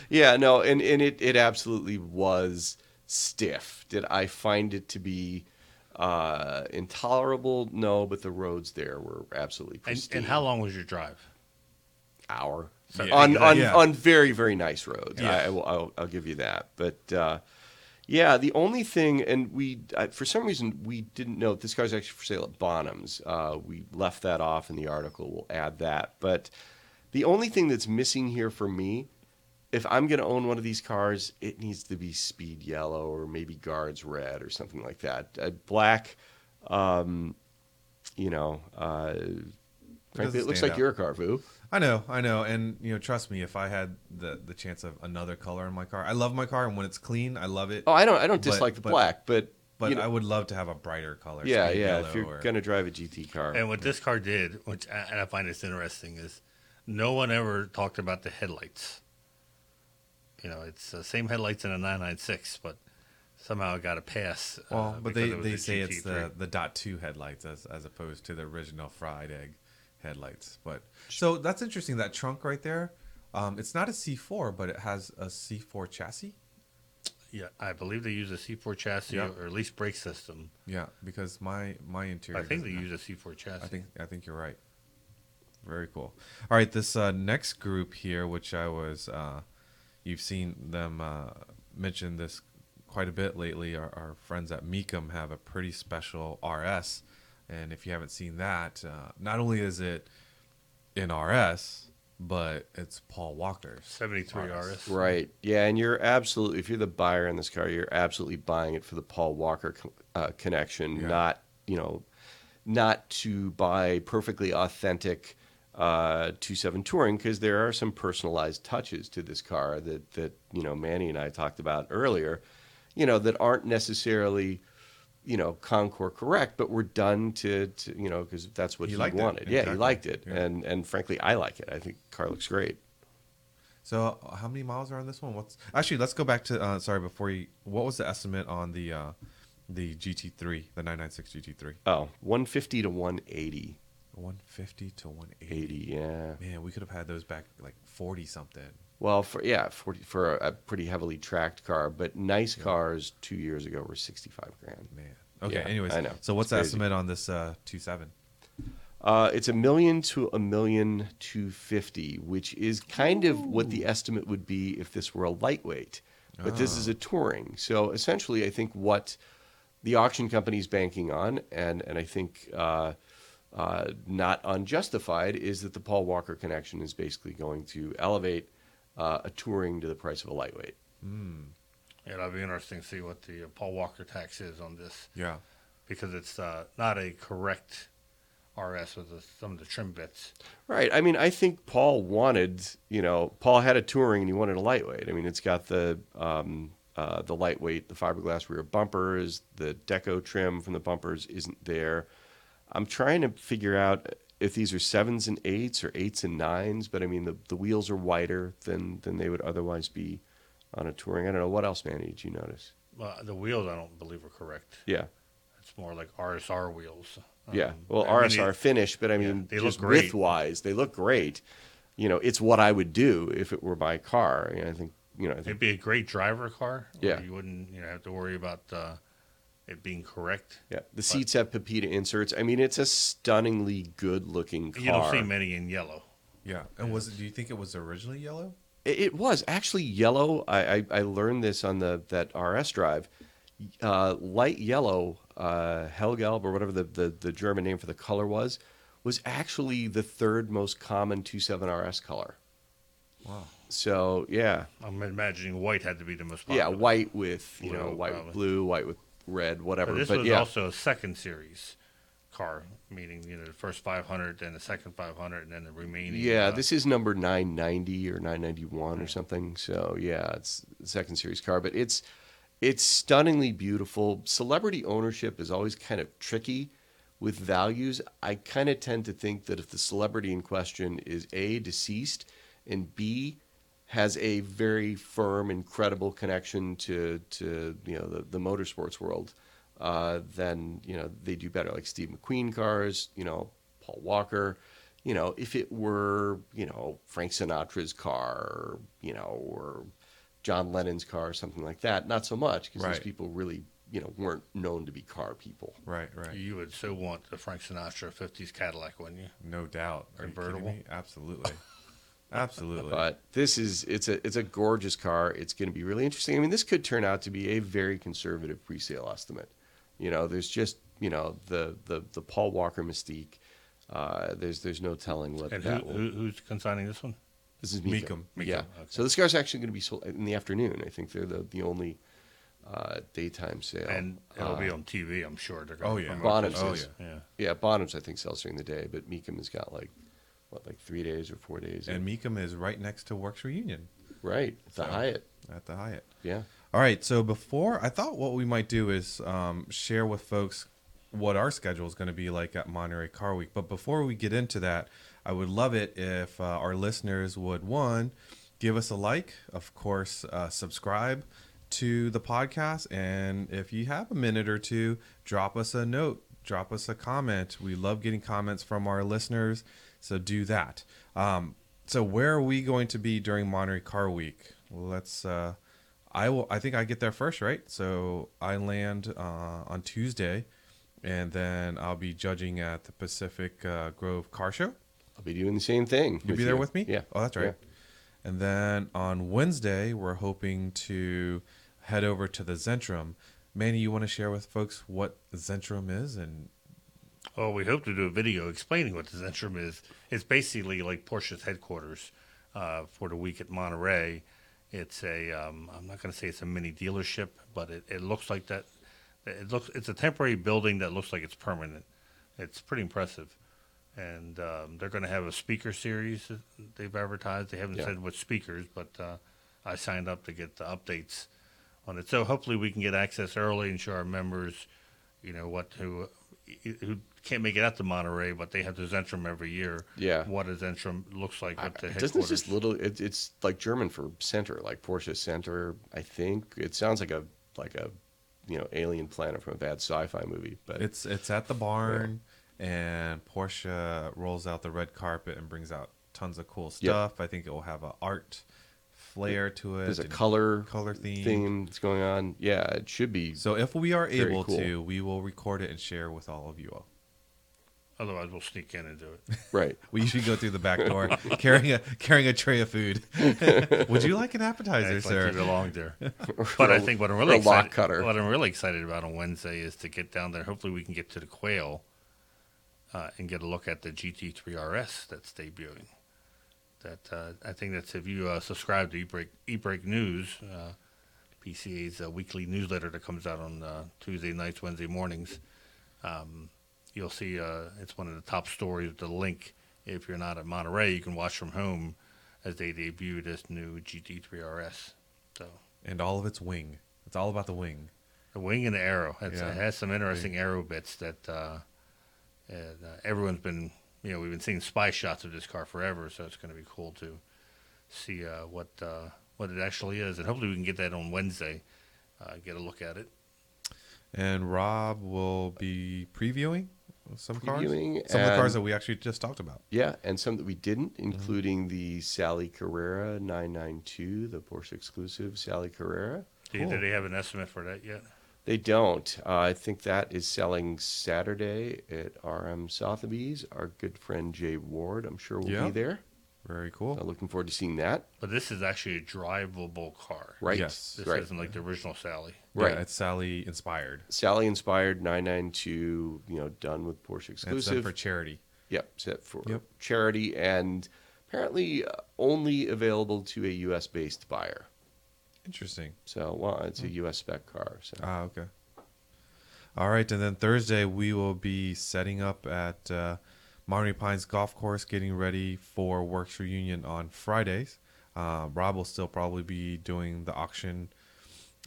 Yeah, no, and, and it, it absolutely was stiff. Did I find it to be Uh, intolerable, no, but the roads there were absolutely And, pristine. and how long was your drive? hour Yeah, on on, yeah. on very very nice roads. Yeah. I, I will I'll, I'll give you that. But uh, yeah, the only thing, and we uh, for some reason we didn't know this car car's actually for sale at Bonhams. Uh, we left that off in the article. We'll add that. But the only thing that's missing here for me. If I'm going to own one of these cars, it needs to be speed yellow or maybe guards red or something like that. Uh, black, um, you know, uh, frankly, it looks like out. your car, Vu. I know, I know, and you know, trust me. If I had the the chance of another color in my car, I love my car, and when it's clean, I love it. Oh, I don't. I don't But- dislike the but- black, but but you know, I would love to have a brighter color. yeah, say yeah. If you're or- gonna drive a GT car, And what this car did, which I- and I find this interesting, is no one ever talked about the headlights. You know, it's the same headlights in a 996, but somehow it got a pass. uh, well, but they, they say it's the GT3. the dot two headlights as as opposed to the original fried egg headlights. But so that's interesting. That trunk right there, um, it's not a C4, but it has a C4 chassis. Yeah, I believe they use a C4 chassis Yeah. or at least brake system. Yeah, because my my interior. I think they use a C4 chassis. I think I think you're right. Very cool. All right, this uh, next group here, which I was, uh, you've seen them uh, mention this quite a bit lately. Our, our friends at Mecum have a pretty special RS, and if you haven't seen that, uh, not only is it in RS, but it's Paul Walker's 73 RS. right? Yeah, and you're absolutely. If you're the buyer in this car, you're absolutely buying it for the Paul Walker co- uh, connection, Yeah. not you know, not to buy perfectly authentic. Uh, 27 touring because there are some personalized touches to this car that that you know Manny and I talked about earlier, you know that aren't necessarily you know Concours correct, but were done to, to you know because that's what He he, wanted. Yeah, he liked it, Yeah. and and frankly, I like it. I think the car looks great. So, how many miles are on this one? What's actually? Let's go back to. Uh, sorry, before you. What was the estimate on the uh, the GT3, the 996 GT3? Oh, 150 to 180. 150 to 180. 80, yeah. Man, we could have had those back like 40 something. Well, for yeah, 40, for a, a pretty heavily tracked car, but nice cars two years ago were 65 grand. Man. Okay, Yeah, anyways. I know. So what's the estimate on this uh 27? Uh, it's a million to a million two fifty, which is kind of what the estimate would be if this were a lightweight. But this is a touring. So essentially, I think what the auction company's banking on, and, and I think uh, uh, not unjustified, is that the Paul Walker connection is basically going to elevate uh, a touring to the price of a lightweight. Yeah, that'll be interesting to see what the uh, Paul Walker tax is on this Yeah. because it's uh, not a correct RS with the, some of the trim bits. Right. I mean, I think Paul wanted, you know, Paul had a touring and he wanted a lightweight. I mean, it's got the um, uh, the lightweight, the fiberglass rear bumpers, the deco trim from the bumpers isn't there. I'm trying to figure out if these are sevens and eights or eights and nines, but I mean, the, the wheels are wider than than they would otherwise be on a touring. I don't know what else, Manny. Did you notice? Uh, the wheels, I don't believe, are correct. Yeah. It's more like RSR wheels. Yeah. Um, Well, I RSR it- finish, but I yeah, mean, they look just great. width wise, they look great. You know, it's what I would do if it were my car. And I think, you know, I think It'd be a great driver car. Yeah. You wouldn't you know, have to worry about uh, it being correct. Yeah, the seats have Pepita inserts. I mean, it's a stunningly good-looking car. You don't see many in yellow. Yeah. And was it do you think it was originally yellow? It, it was actually yellow. I, I, I learned this on the that RS drive. Uh, light yellow, uh, Hellgelb or whatever the, the, the German name for the color was, was actually the third most common 27 RS color. Wow. So yeah, I'm imagining white had to be the most popular. yeah, white with you Blue, know white probably. with blue, white with red, whatever. But this but was yeah, also a second series car, meaning you know the first 500, then the second 500, and then the remaining. Yeah, uh, this is number 990 or 991 or something. So yeah, it's the second series car, but it's it's stunningly beautiful. Celebrity ownership is always kind of tricky with values. I kind of tend to think that if the celebrity in question is a deceased and b has a very firm and credible connection to to you know the, the motorsports world, uh, then you know they do better. Like Steve McQueen cars, you know Paul Walker. You know, if it were you know Frank Sinatra's car, or, you know, or John Lennon's car, or something like that, not so much because Right. these people really you know weren't known to be car people. Right, right. You would so want the Frank Sinatra '50s Cadillac, wouldn't you? No doubt. Are you Convertible? me? Absolutely. Absolutely. But this is it's a it's a gorgeous car. It's going to be really interesting. I mean, this could turn out to be a very conservative pre-sale estimate. You know, there's just you know the the the Paul Walker mystique. Uh, there's the's no telling what And who, will. who, who's consigning this one? This is. Mecum, Yeah. okay. So this car's actually going to be sold in the afternoon. I think they're the the only uh, daytime sale. And it'll be Uh, on TV, I'm sure. They're gonna Oh, yeah. Bonhams. Oh, is. yeah. Yeah. Yeah, Bonhams I think sells during the day, but Mecum has got like what like three days or four days. and Mecum is right next to Werks Reunion right, the So- Hyatt. at the Hyatt. Yeah. All right. So before, I thought what we might do is um, share with folks what our schedule is going to be like at Monterey Car Week. But before we get into that, I would love it if uh, our listeners would one give us a like, of course, uh, subscribe to the podcast, and if you have a minute or two, drop us a note, drop us a comment. We love getting comments from our listeners, so do that. Um, so where are we going to be during Monterey Car Week? Let's. Uh, I will. I think I get there first, right? So I land uh, on Tuesday, and then I'll be judging at the Pacific uh, Grove Car Show. I'll be doing the same thing. You'll be there with me? Yeah. Oh, that's right. And then on Wednesday, we're hoping to head over to the Zentrum. Manny, you want to share with folks what Zentrum is? And Well, we hope to do a video explaining what the Zentrum is. It's basically like Porsche's headquarters uh, for the week at Monterey. It's a, um, I'm not going to say it's a mini dealership, but it, it looks like that. It looks, it's a temporary building that looks like it's permanent. It's pretty impressive. And um, they're going to have a speaker series that they've advertised. They haven't Yeah. said what speakers, but uh, I signed up to get the updates on it. So hopefully we can get access early and show our members, you know, what who who can't make it out to Monterey, but they have the Zentrum every year. Yeah. What a Zentrum looks like I- with the Doesn't headquarters. it just little? It, it's like German for center, like Porsche Center. I think it sounds like a like a you know alien planet from a bad sci-fi movie. But it's it's at the barn, and Porsche rolls out the red carpet and brings out tons of cool Yep. stuff. I think it will have a art flair to it. there's a color color theme. theme that's going on. Yeah, it should be. So if we are able cool. to, we will record it and share with all of you all. Otherwise, we'll sneak in and do it. right. We usually go through the back door carrying a carrying a tray of food. Would you like an appetizer, Act like sir? you belong there. But I a- think what I'm really a lock excited, cutter. what I'm really excited about on Wednesday is to get down there. Hopefully, we can get to the Quail uh, and get a look at the GT3 RS that's debuting. That uh, I think that's if you uh, subscribe to eBrake eBrake News, uh, PCA's uh, weekly newsletter that comes out on uh, Tuesday nights, Wednesday mornings. Um, you'll see uh, it's one of the top stories. The link, if you're not at Monterey, you can watch from home as they debut this new GT3 RS. So. and all of its wing. It's all about the wing. The wing and the arrow. It's, Yeah. It has some interesting arrow bits that uh, and, uh, everyone's been, you know, we've been seeing spy shots of this car forever, so it's going to be cool to see uh, what uh, what it actually is, and hopefully we can get that on Wednesday, uh, get a look at it. And Rob will be previewing some cars. Previewing Some of the cars that we actually just talked about. Yeah, and some that we didn't, Mm-hmm. including the Sally Carrera 992, the Porsche exclusive Sally Carrera. Do, Cool. do they have an estimate for that yet? They don't. Uh, I think that is selling Saturday at RM Sotheby's. Our good friend Jay Ward, I'm sure, will Yeah. be there. Very cool. Uh, looking forward to seeing that. But this is actually a drivable car. Right. Yes. This right. isn't like the original Sally. Right. Yeah, it's Sally inspired. Sally inspired 992, you know, done with Porsche And it's done exclusive. for charity. Yep, set for Yep. charity and apparently uh, only available to a U.S. based buyer. Interesting. So, well, it's Hmm. a U.S. spec car. So, Ah, okay. All right, and then Thursday we will be setting up at uh, Monterey Pines Golf Course, getting ready for Werks Reunion on Fridays. Uh, Rob will still probably be doing the auction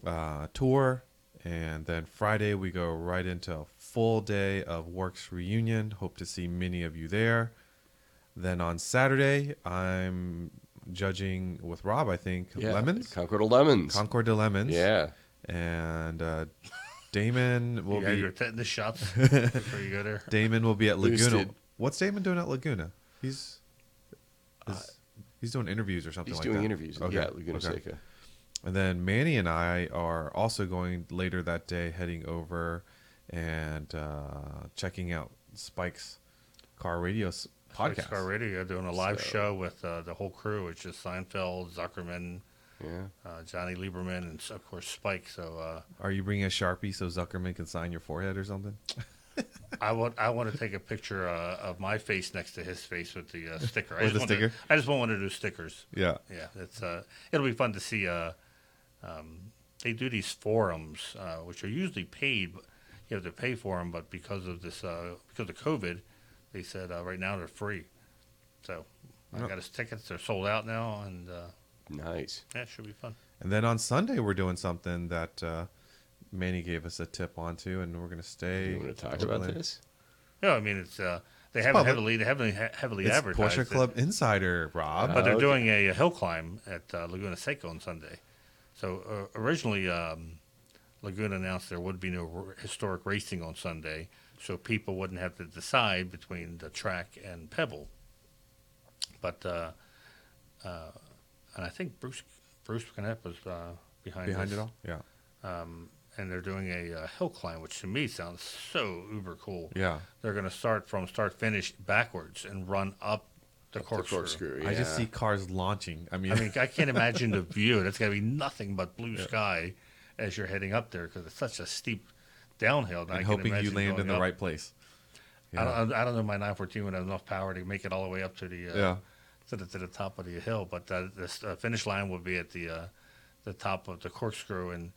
uh, tour, and then Friday we go right into a full day of Werks Reunion. Hope to see many of you there. Then on Saturday, I'm judging with Rob. I think yeah, lemons, Concours of Lemons. Concours de Lemons. Yeah. and uh, Damon will you have be your tetanus shots before you go there. Damon will be at Laguna. Boosted. What's Damon doing at Laguna? He's he's, he's doing interviews or something He's like doing that. interviews. Okay, Yeah, Laguna okay. Seca. And then Manny and I are also going later that day, heading over and uh, checking out Spike's car radio s- Podcast. podcast. Car Radio doing a live So- show with uh, the whole crew, which is Seinfeld, Zuckerman, Yeah. uh, Jonny Lieberman, and of course Spike. So uh, Are you bringing a sharpie so Zuckerman can sign your forehead or something? I want I want to take a picture uh, of my face next to his face with the uh, sticker. I With just the want to- sticker? I just want one of those stickers. Yeah. Yeah, it's uh, it'll be fun to see. Um, they do these forums, uh, which are usually paid. but You have to pay for them, but because of this, uh, because of COVID, they said uh, right now they're free. So I got his tickets; they're sold out now, and uh, Nice. yeah, should be fun. And then on Sunday, we're doing something that uh, Manny gave us a tip on to, and we're going to stay. You want to talk about this? Yeah, I mean it's uh, they It's haven't public. heavily they haven't he- heavily It's advertised Porsche it. Club Insider, Rob. but they're okay. doing a, a hill climb at uh, Laguna Seca on Sunday. So uh, originally, um, Laguna announced there would be no r- historic racing on Sunday, so people wouldn't have to decide between the track and Pebble. But uh, uh, and I think Bruce Bruce Knapp was uh, behind behind this. it all. Yeah, Um, and they're doing a uh, hill climb, which to me sounds so uber cool. yeah. They're going to start from start finish backwards and run up the corkscrew. corkscrew. I just see cars launching. I mean, I mean, I can't imagine the view. That's got to be nothing but blue sky as you're heading up there because it's such a steep downhill. and can hoping you land in the up. right place. I, don't, I don't know my 914 would have enough power to make it all the way up to the uh, Yeah. to the to the top of the hill, but uh, the uh, finish line will be at the uh, the top of the corkscrew. And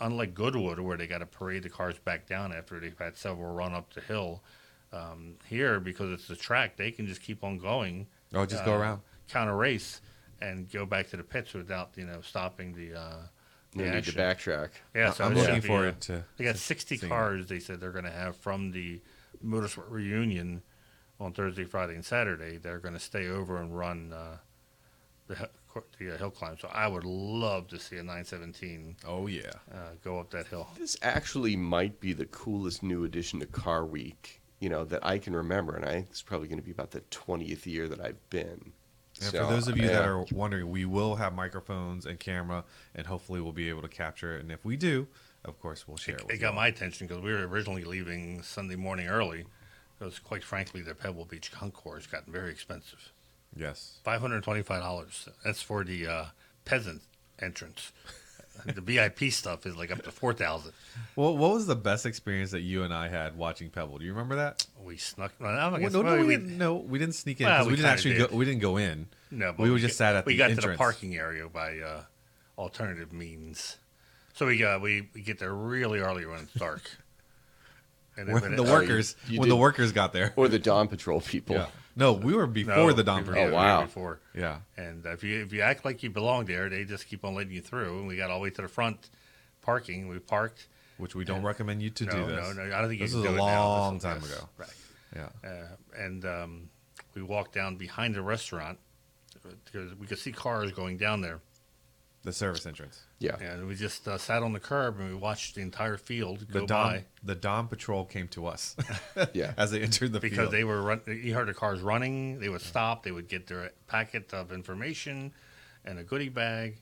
unlike Goodwood, where they got to parade the cars back down after they've had several run up the hill, um, here because it's the track, they can just keep on going. Oh, just go uh, around. counter race, and go back to the pits without you know stopping the. Uh, the need to backtrack. Yeah, so I'm looking be, forward uh, to. They got 60 seeing cars. They said they're going to have from the motorsport reunion on Thursday, Friday, and Saturday. They're going to stay over and run uh, the the uh, hill climb. So I would love to see a 917. Oh yeah. uh, go up that hill. This actually might be the coolest new addition to Car Week, you know, that I can remember, and I think it's probably going to be about the twentieth year that I've been. And So, for those of you that are wondering, we will have microphones and camera, and hopefully we'll be able to capture it. And if we do, of course, we'll share it. It, with it got all. my attention because we were originally leaving Sunday morning early. Because quite frankly, the Pebble Beach Concours gotten very expensive. Yes. Five hundred twenty-five dollars. That's for the uh, peasant entrance. The VIP stuff is like up to four thousand. Well, what was the best experience that you and I had watching Pebble? Do you remember that? We snuck. Well, I'm not Well, gonna- no, no, we, we- didn't. No, we didn't sneak in Well, we we, didn't actually did. go. We didn't go in. No, but we, were got- just sat at the we the got entrance. to the parking area by uh, alternative means. So we got we, we get there really early when it's dark. And When when the it- Oh, workers, you when the workers got there. Or the Dawn Patrol people. Yeah. No, we were before No, the Dawn we were- Patrol. we wow. Before. Yeah. And if you if you act like you belong there, they just keep on letting you through. And we got all the way to the front parking. We parked. Which we don't And- recommend you to no, do this. no, no. I don't think This you was can a do it now. long time yes, ago. Right. Yeah. Uh, and um, we walked down behind the restaurant because we could see cars going down there. The service entrance. Yeah. And we just uh, sat on the curb and we watched the entire field The go Dawn, by the Dawn Patrol came to us Yeah. as they entered the because field. they were run- you heard the cars running. They would stop. They would get their packet of information and a goodie bag,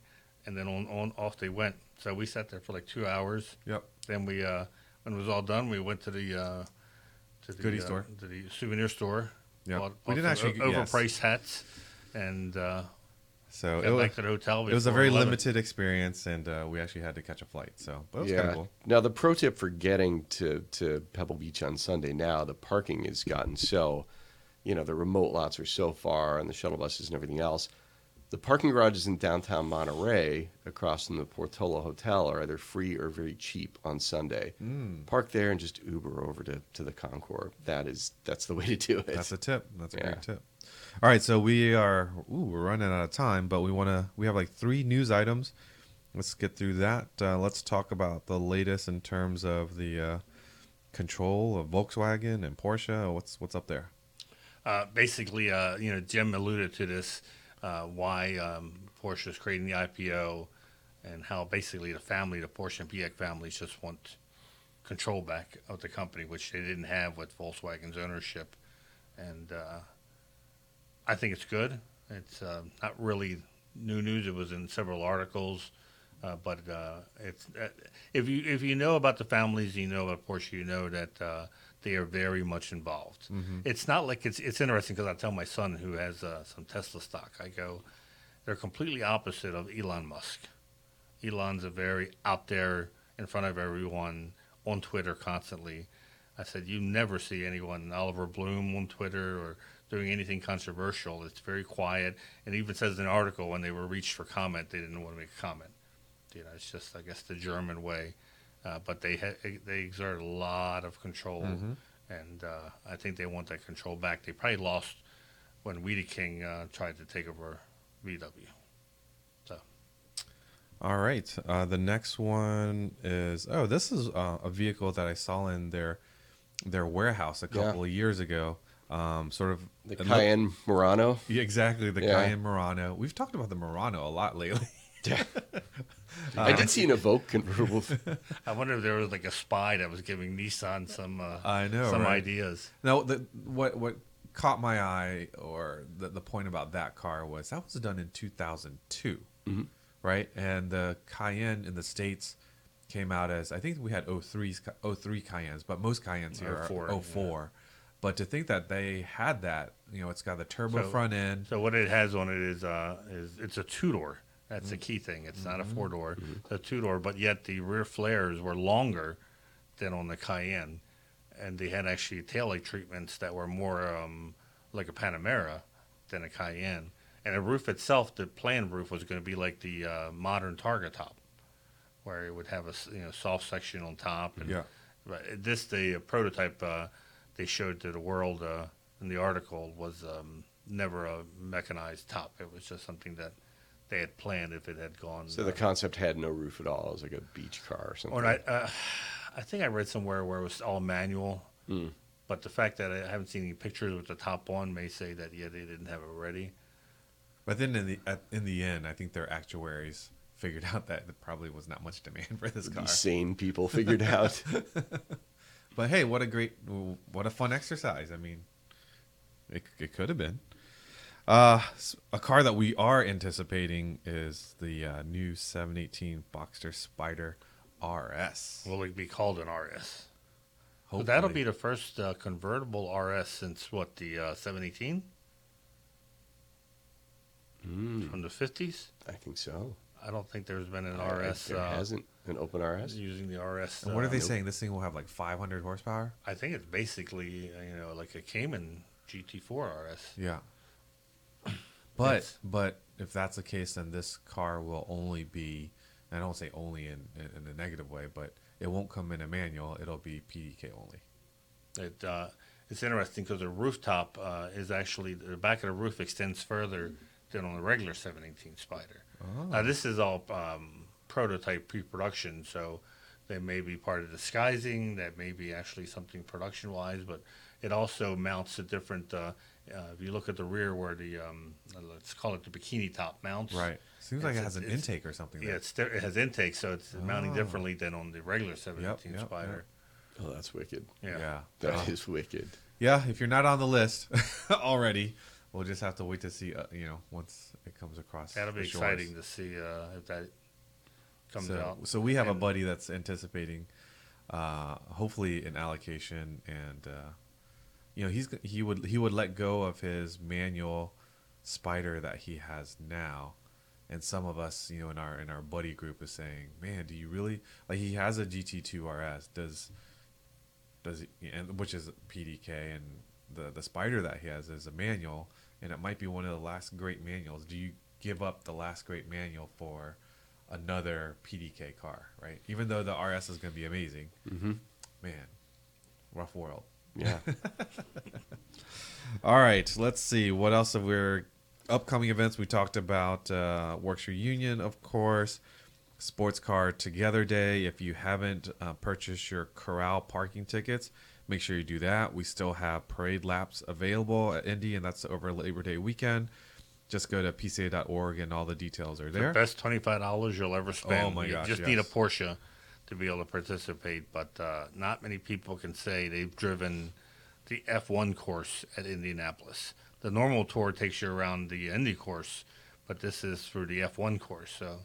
and then on, on off they went. So we sat there for like two hours. Yep. Then we, uh, when it was all done, we went to the uh, to the Goodie uh, store. to the souvenir store. Yeah. We didn't actually- o- yes. overpriced hats, and uh, So got it was, back to hotel. it was a very 11. limited experience, and uh, we actually had to catch a flight. So, but it was kind yeah. of cool. Now the pro tip for getting to, to Pebble Beach on Sunday now, the parking has gotten so, you know, the remote lots are so far and the shuttle buses and everything else. The parking garages in downtown Monterey, across from the Portola Hotel, are either free or very cheap on Sunday. Mm. Park there and just Uber over to, to the Concours. That is that's the way to do it. That's a tip. That's a Yeah. great tip. All right, so we are. Ooh, we're running out of time, but we want to. We have like three news items. Let's get through that. Uh, let's talk about the latest in terms of the uh, control of Volkswagen and Porsche. What's what's up there? Uh, basically, uh, you know, Jim alluded to this, uh, why um, Porsche is creating the IPO, and how basically the family, the Porsche and Piech families, just want control back of the company, which they didn't have with Volkswagen's ownership. And uh, I think it's good. It's uh, not really new news. It was in several articles. Uh, but uh, it's uh, if you if you know about the families, you know about Porsche, you know that uh, they are very much involved. It's not like it's it's interesting because I tell my son who has uh, some Tesla stock, I go, they're completely opposite of Elon Musk. Elon's a very out there in front of everyone on Twitter constantly. I said, you never see anyone, Oliver Blume on Twitter or doing anything controversial. It's very quiet. And it even says in an article when they were reached for comment, they didn't want to make a comment. You know, it's just, I guess, the German way. Uh, but they ha- they exert a lot of control, and uh, I think they want that control back. They probably lost when Wiedeking uh, tried to take over VW. So All right. Uh, the next one is oh, this is uh, a vehicle that I saw in their their warehouse a Yeah. couple of years ago. Um, sort of The it looked- Cayenne Murano. Yeah, exactly. The Yeah. Cayenne Murano. We've talked about the Murano a lot lately. Yeah. I did see an Evoque convertible. I wonder if there was like a spy that was giving Nissan some uh, I know, some right? ideas. no, the, what what caught my eye, or the the point about that car was that was done in 2002, Mm-hmm. right? And the Cayenne in the states came out as I think we had 03s, 03 Cayennes, but most Cayennes here 04, are 04. But to think that they had that, you know, it's got the turbo So- front end. So what it has on it is uh, is it's a two door. That's the key thing. It's not a four door. It's a two door, but yet the rear flares were longer than on the Cayenne, and they had actually taillight treatments that were more um, like a Panamera than a Cayenne. And the roof itself, the planned roof was going to be like the uh, modern Targa top, where it would have a you know soft section on top. And, Yeah. But this the prototype uh, they showed to the world uh, in the article was um, never a mechanized top. It was just something that they had planned if it had gone. So the uh, concept had no roof at all. It was like a beach car or something. or I, uh, I think I read somewhere where it was all manual. Hmm. But the fact that I haven't seen any pictures with the top on may say that yeah they didn't have it ready. But then in the at, in the end, I think their actuaries figured out that there probably was not much demand for this car. These sane people figured out. But hey, what a great, what a fun exercise. I mean, it, it could have been. Uh, s- a car that we are anticipating is the uh, new 718 Boxster Spider RS. Will it be called an RS? So Hopefully. that'll be the first uh, convertible RS since what the uh, 718 Mm, from the 50s. I think so. I don't think there's been an I- I- RS there uh, hasn't an open RS. using the RS. And what are uh, they saying? This thing will have like 500 horsepower. I think it's basically uh, you know like a Cayman GT4 RS. Yeah. But Yes. but if that's the case, then this car will only be. I don't say only in, in, in a negative way, but it won't come in a manual. It'll be PDK only. It uh, it's interesting because the rooftop uh, is actually the back of the roof extends further than on the regular 718 Spider. Now this is all um, prototype pre-production, so they may be part of disguising. That may be actually something production-wise, but it also mounts a different. Uh, uh, if you look at the rear, where the um, let's call it the bikini top mounts, Right. Seems like it has an intake or something. Yeah, there. it's, it has intake, so it's mounting Oh. differently than on the regular 718 yep, Spider. Oh, that's wicked. Yeah. yeah. That Uh, is wicked. Yeah, if you're not on the list already, we'll just have to wait to see. Uh, you know, once it comes across. That'll be exciting to see uh, if that comes so, out. So we have a buddy that's anticipating, uh, hopefully an allocation, and uh, you know he's he would he would let go of his manual spider that he has now, and some of us, you know, in our in our buddy group is saying, man, do you really like? He has a GT2 RS. Does does he, and which is PDK and the the spider that he has is a manual and it might be one of the last great manuals. Do you give up the last great manual for another PDK car, right? Even though the RS is going to be amazing, Mm-hmm. man, rough world. Yeah. All right, let's see what else have we upcoming events. We talked about uh, Werks Reunion, of course, Sports Car Together Day. If you haven't uh, purchased your Corral parking tickets, make sure you do that. We still have parade laps available at Indy, and that's over Labor Day weekend. Just go to pca.org, and all the details are the there. best twenty five dollars you'll ever spend. Oh my you gosh, just need a yes. Porsche to be able to participate, but uh, not many people can say they've driven the F one course at Indianapolis. The normal tour takes you around the Indy course, but this is through the F one course, so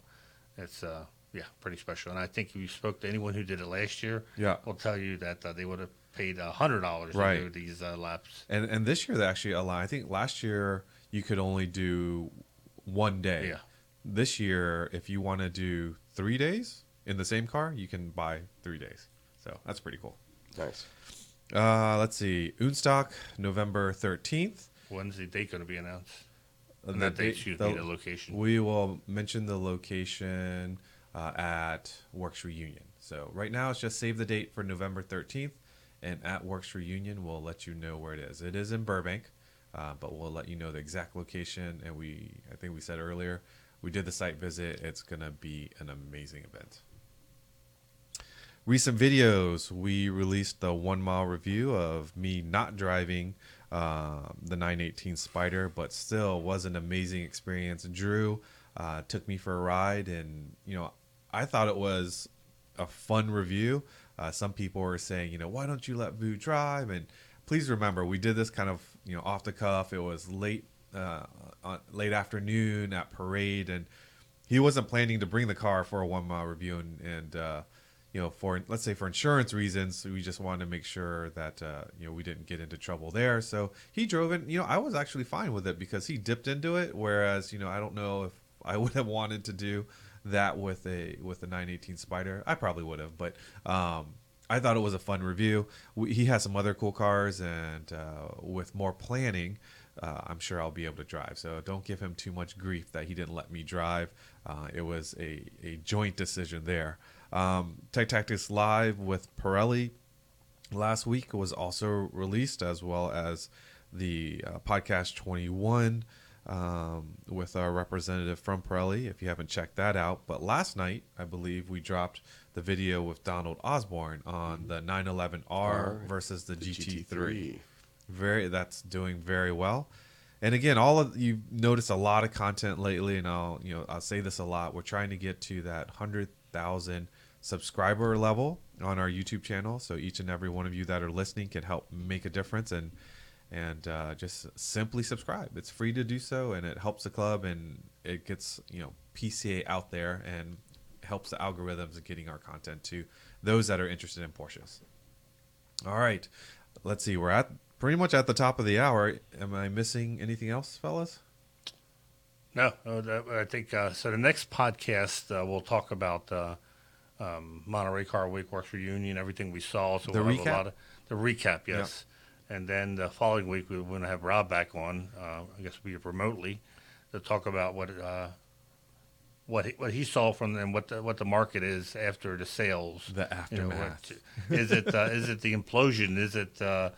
it's uh, yeah, pretty special. And I think if you spoke to anyone who did it last year, Yeah. will tell you that uh, they would have paid a hundred dollars Right. to do these uh, laps. And and this year they actually allow. I think last year you could only do one day. Yeah. This year, if you want to do three days in the same car, you can buy three days. So that's pretty cool. Nice. Uh, let's see, Unstock, November thirteenth. When's the date going to be announced? Uh, And the that date, date- excuse the- me, the location. We will mention the location uh, at Werks Reunion. So right now it's just save the date for November 13th, and at Werks Reunion we'll let you know where it is. It is in Burbank, uh, but we'll let you know the exact location. And we, I think we said earlier, we did the site visit. It's gonna be an amazing event. Recent videos, we released the one mile review of me not driving uh, the 918 Spider, but still was an amazing experience. Drew uh, took me for a ride, and you know, I thought it was a fun review. Uh, some people were saying, you know, why don't you let Vu drive? And please remember, we did this kind of you know off the cuff. It was late, uh, late afternoon at parade, and he wasn't planning to bring the car for a one mile review, and, and uh, you know, for let's say for insurance reasons, we just wanted to make sure that uh, you know we didn't get into trouble there. So he drove it. You know, I was actually fine with it because he dipped into it. Whereas, you know, I don't know if I would have wanted to do that with a with a 918 Spider. I probably would have, but um, I thought it was a fun review. We, he has some other cool cars, and uh, with more planning. Uh, I'm sure I'll be able to drive. So don't give him too much grief that he didn't let me drive. Uh, it was a, a joint decision there. Um, Tech Tactics Live with Pirelli last week was also released, as well as the uh, podcast 21 um, with our representative from Pirelli. If you haven't checked that out, but last night I believe we dropped the video with Donald Osborne on the 911R R versus the, The GT3 GT3. very that's doing very well and again all of you notice a lot of content lately and i'll you know i'll say this a lot we're trying to get to that 100000 subscriber level on our youtube channel so each and every one of you that are listening can help make a difference and and uh, just simply subscribe it's free to do so and it helps the club and it gets you know pca out there and helps the algorithms of getting our content to those that are interested in porsches all right. Let's see. We're at pretty much at the top of the hour. Am I missing anything else, fellas? No, I think uh, so. The next podcast uh, we'll talk about uh, um, Monterey Car Week Werks reunion, everything we saw. So The we'll have recap? a lot of the recap, yes. And then the following week we're going to have Rob back on. Uh, I guess we remotely to talk about what uh, what he, what he saw from and what the, what the market is after the sales. The You know, aftermath. what- is it uh, is it the implosion? Is it uh,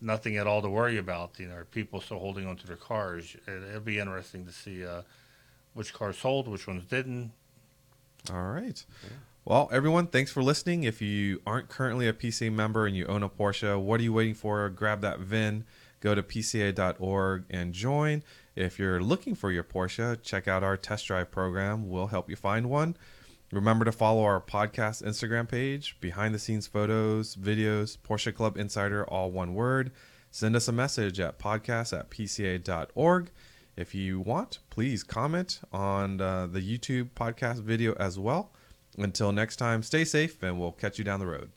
nothing at all to worry about? You know, are people still holding on to their cars? It, it'll be interesting to see uh, which cars sold, which ones didn't. All right. Well, everyone, thanks for listening. If you aren't currently a PCA member and you own a Porsche, what are you waiting for? Grab that VIN, go to PCA.org and join. If you're looking for your Porsche, check out our test drive program. We'll help you find one. Remember to follow our podcast Instagram page, behind the scenes photos, videos, Porsche Club Insider, all one word. Send us a message at podcast at pca.org. If you want, please comment on uh, the YouTube podcast video as well. Until next time, stay safe and we'll catch you down the road.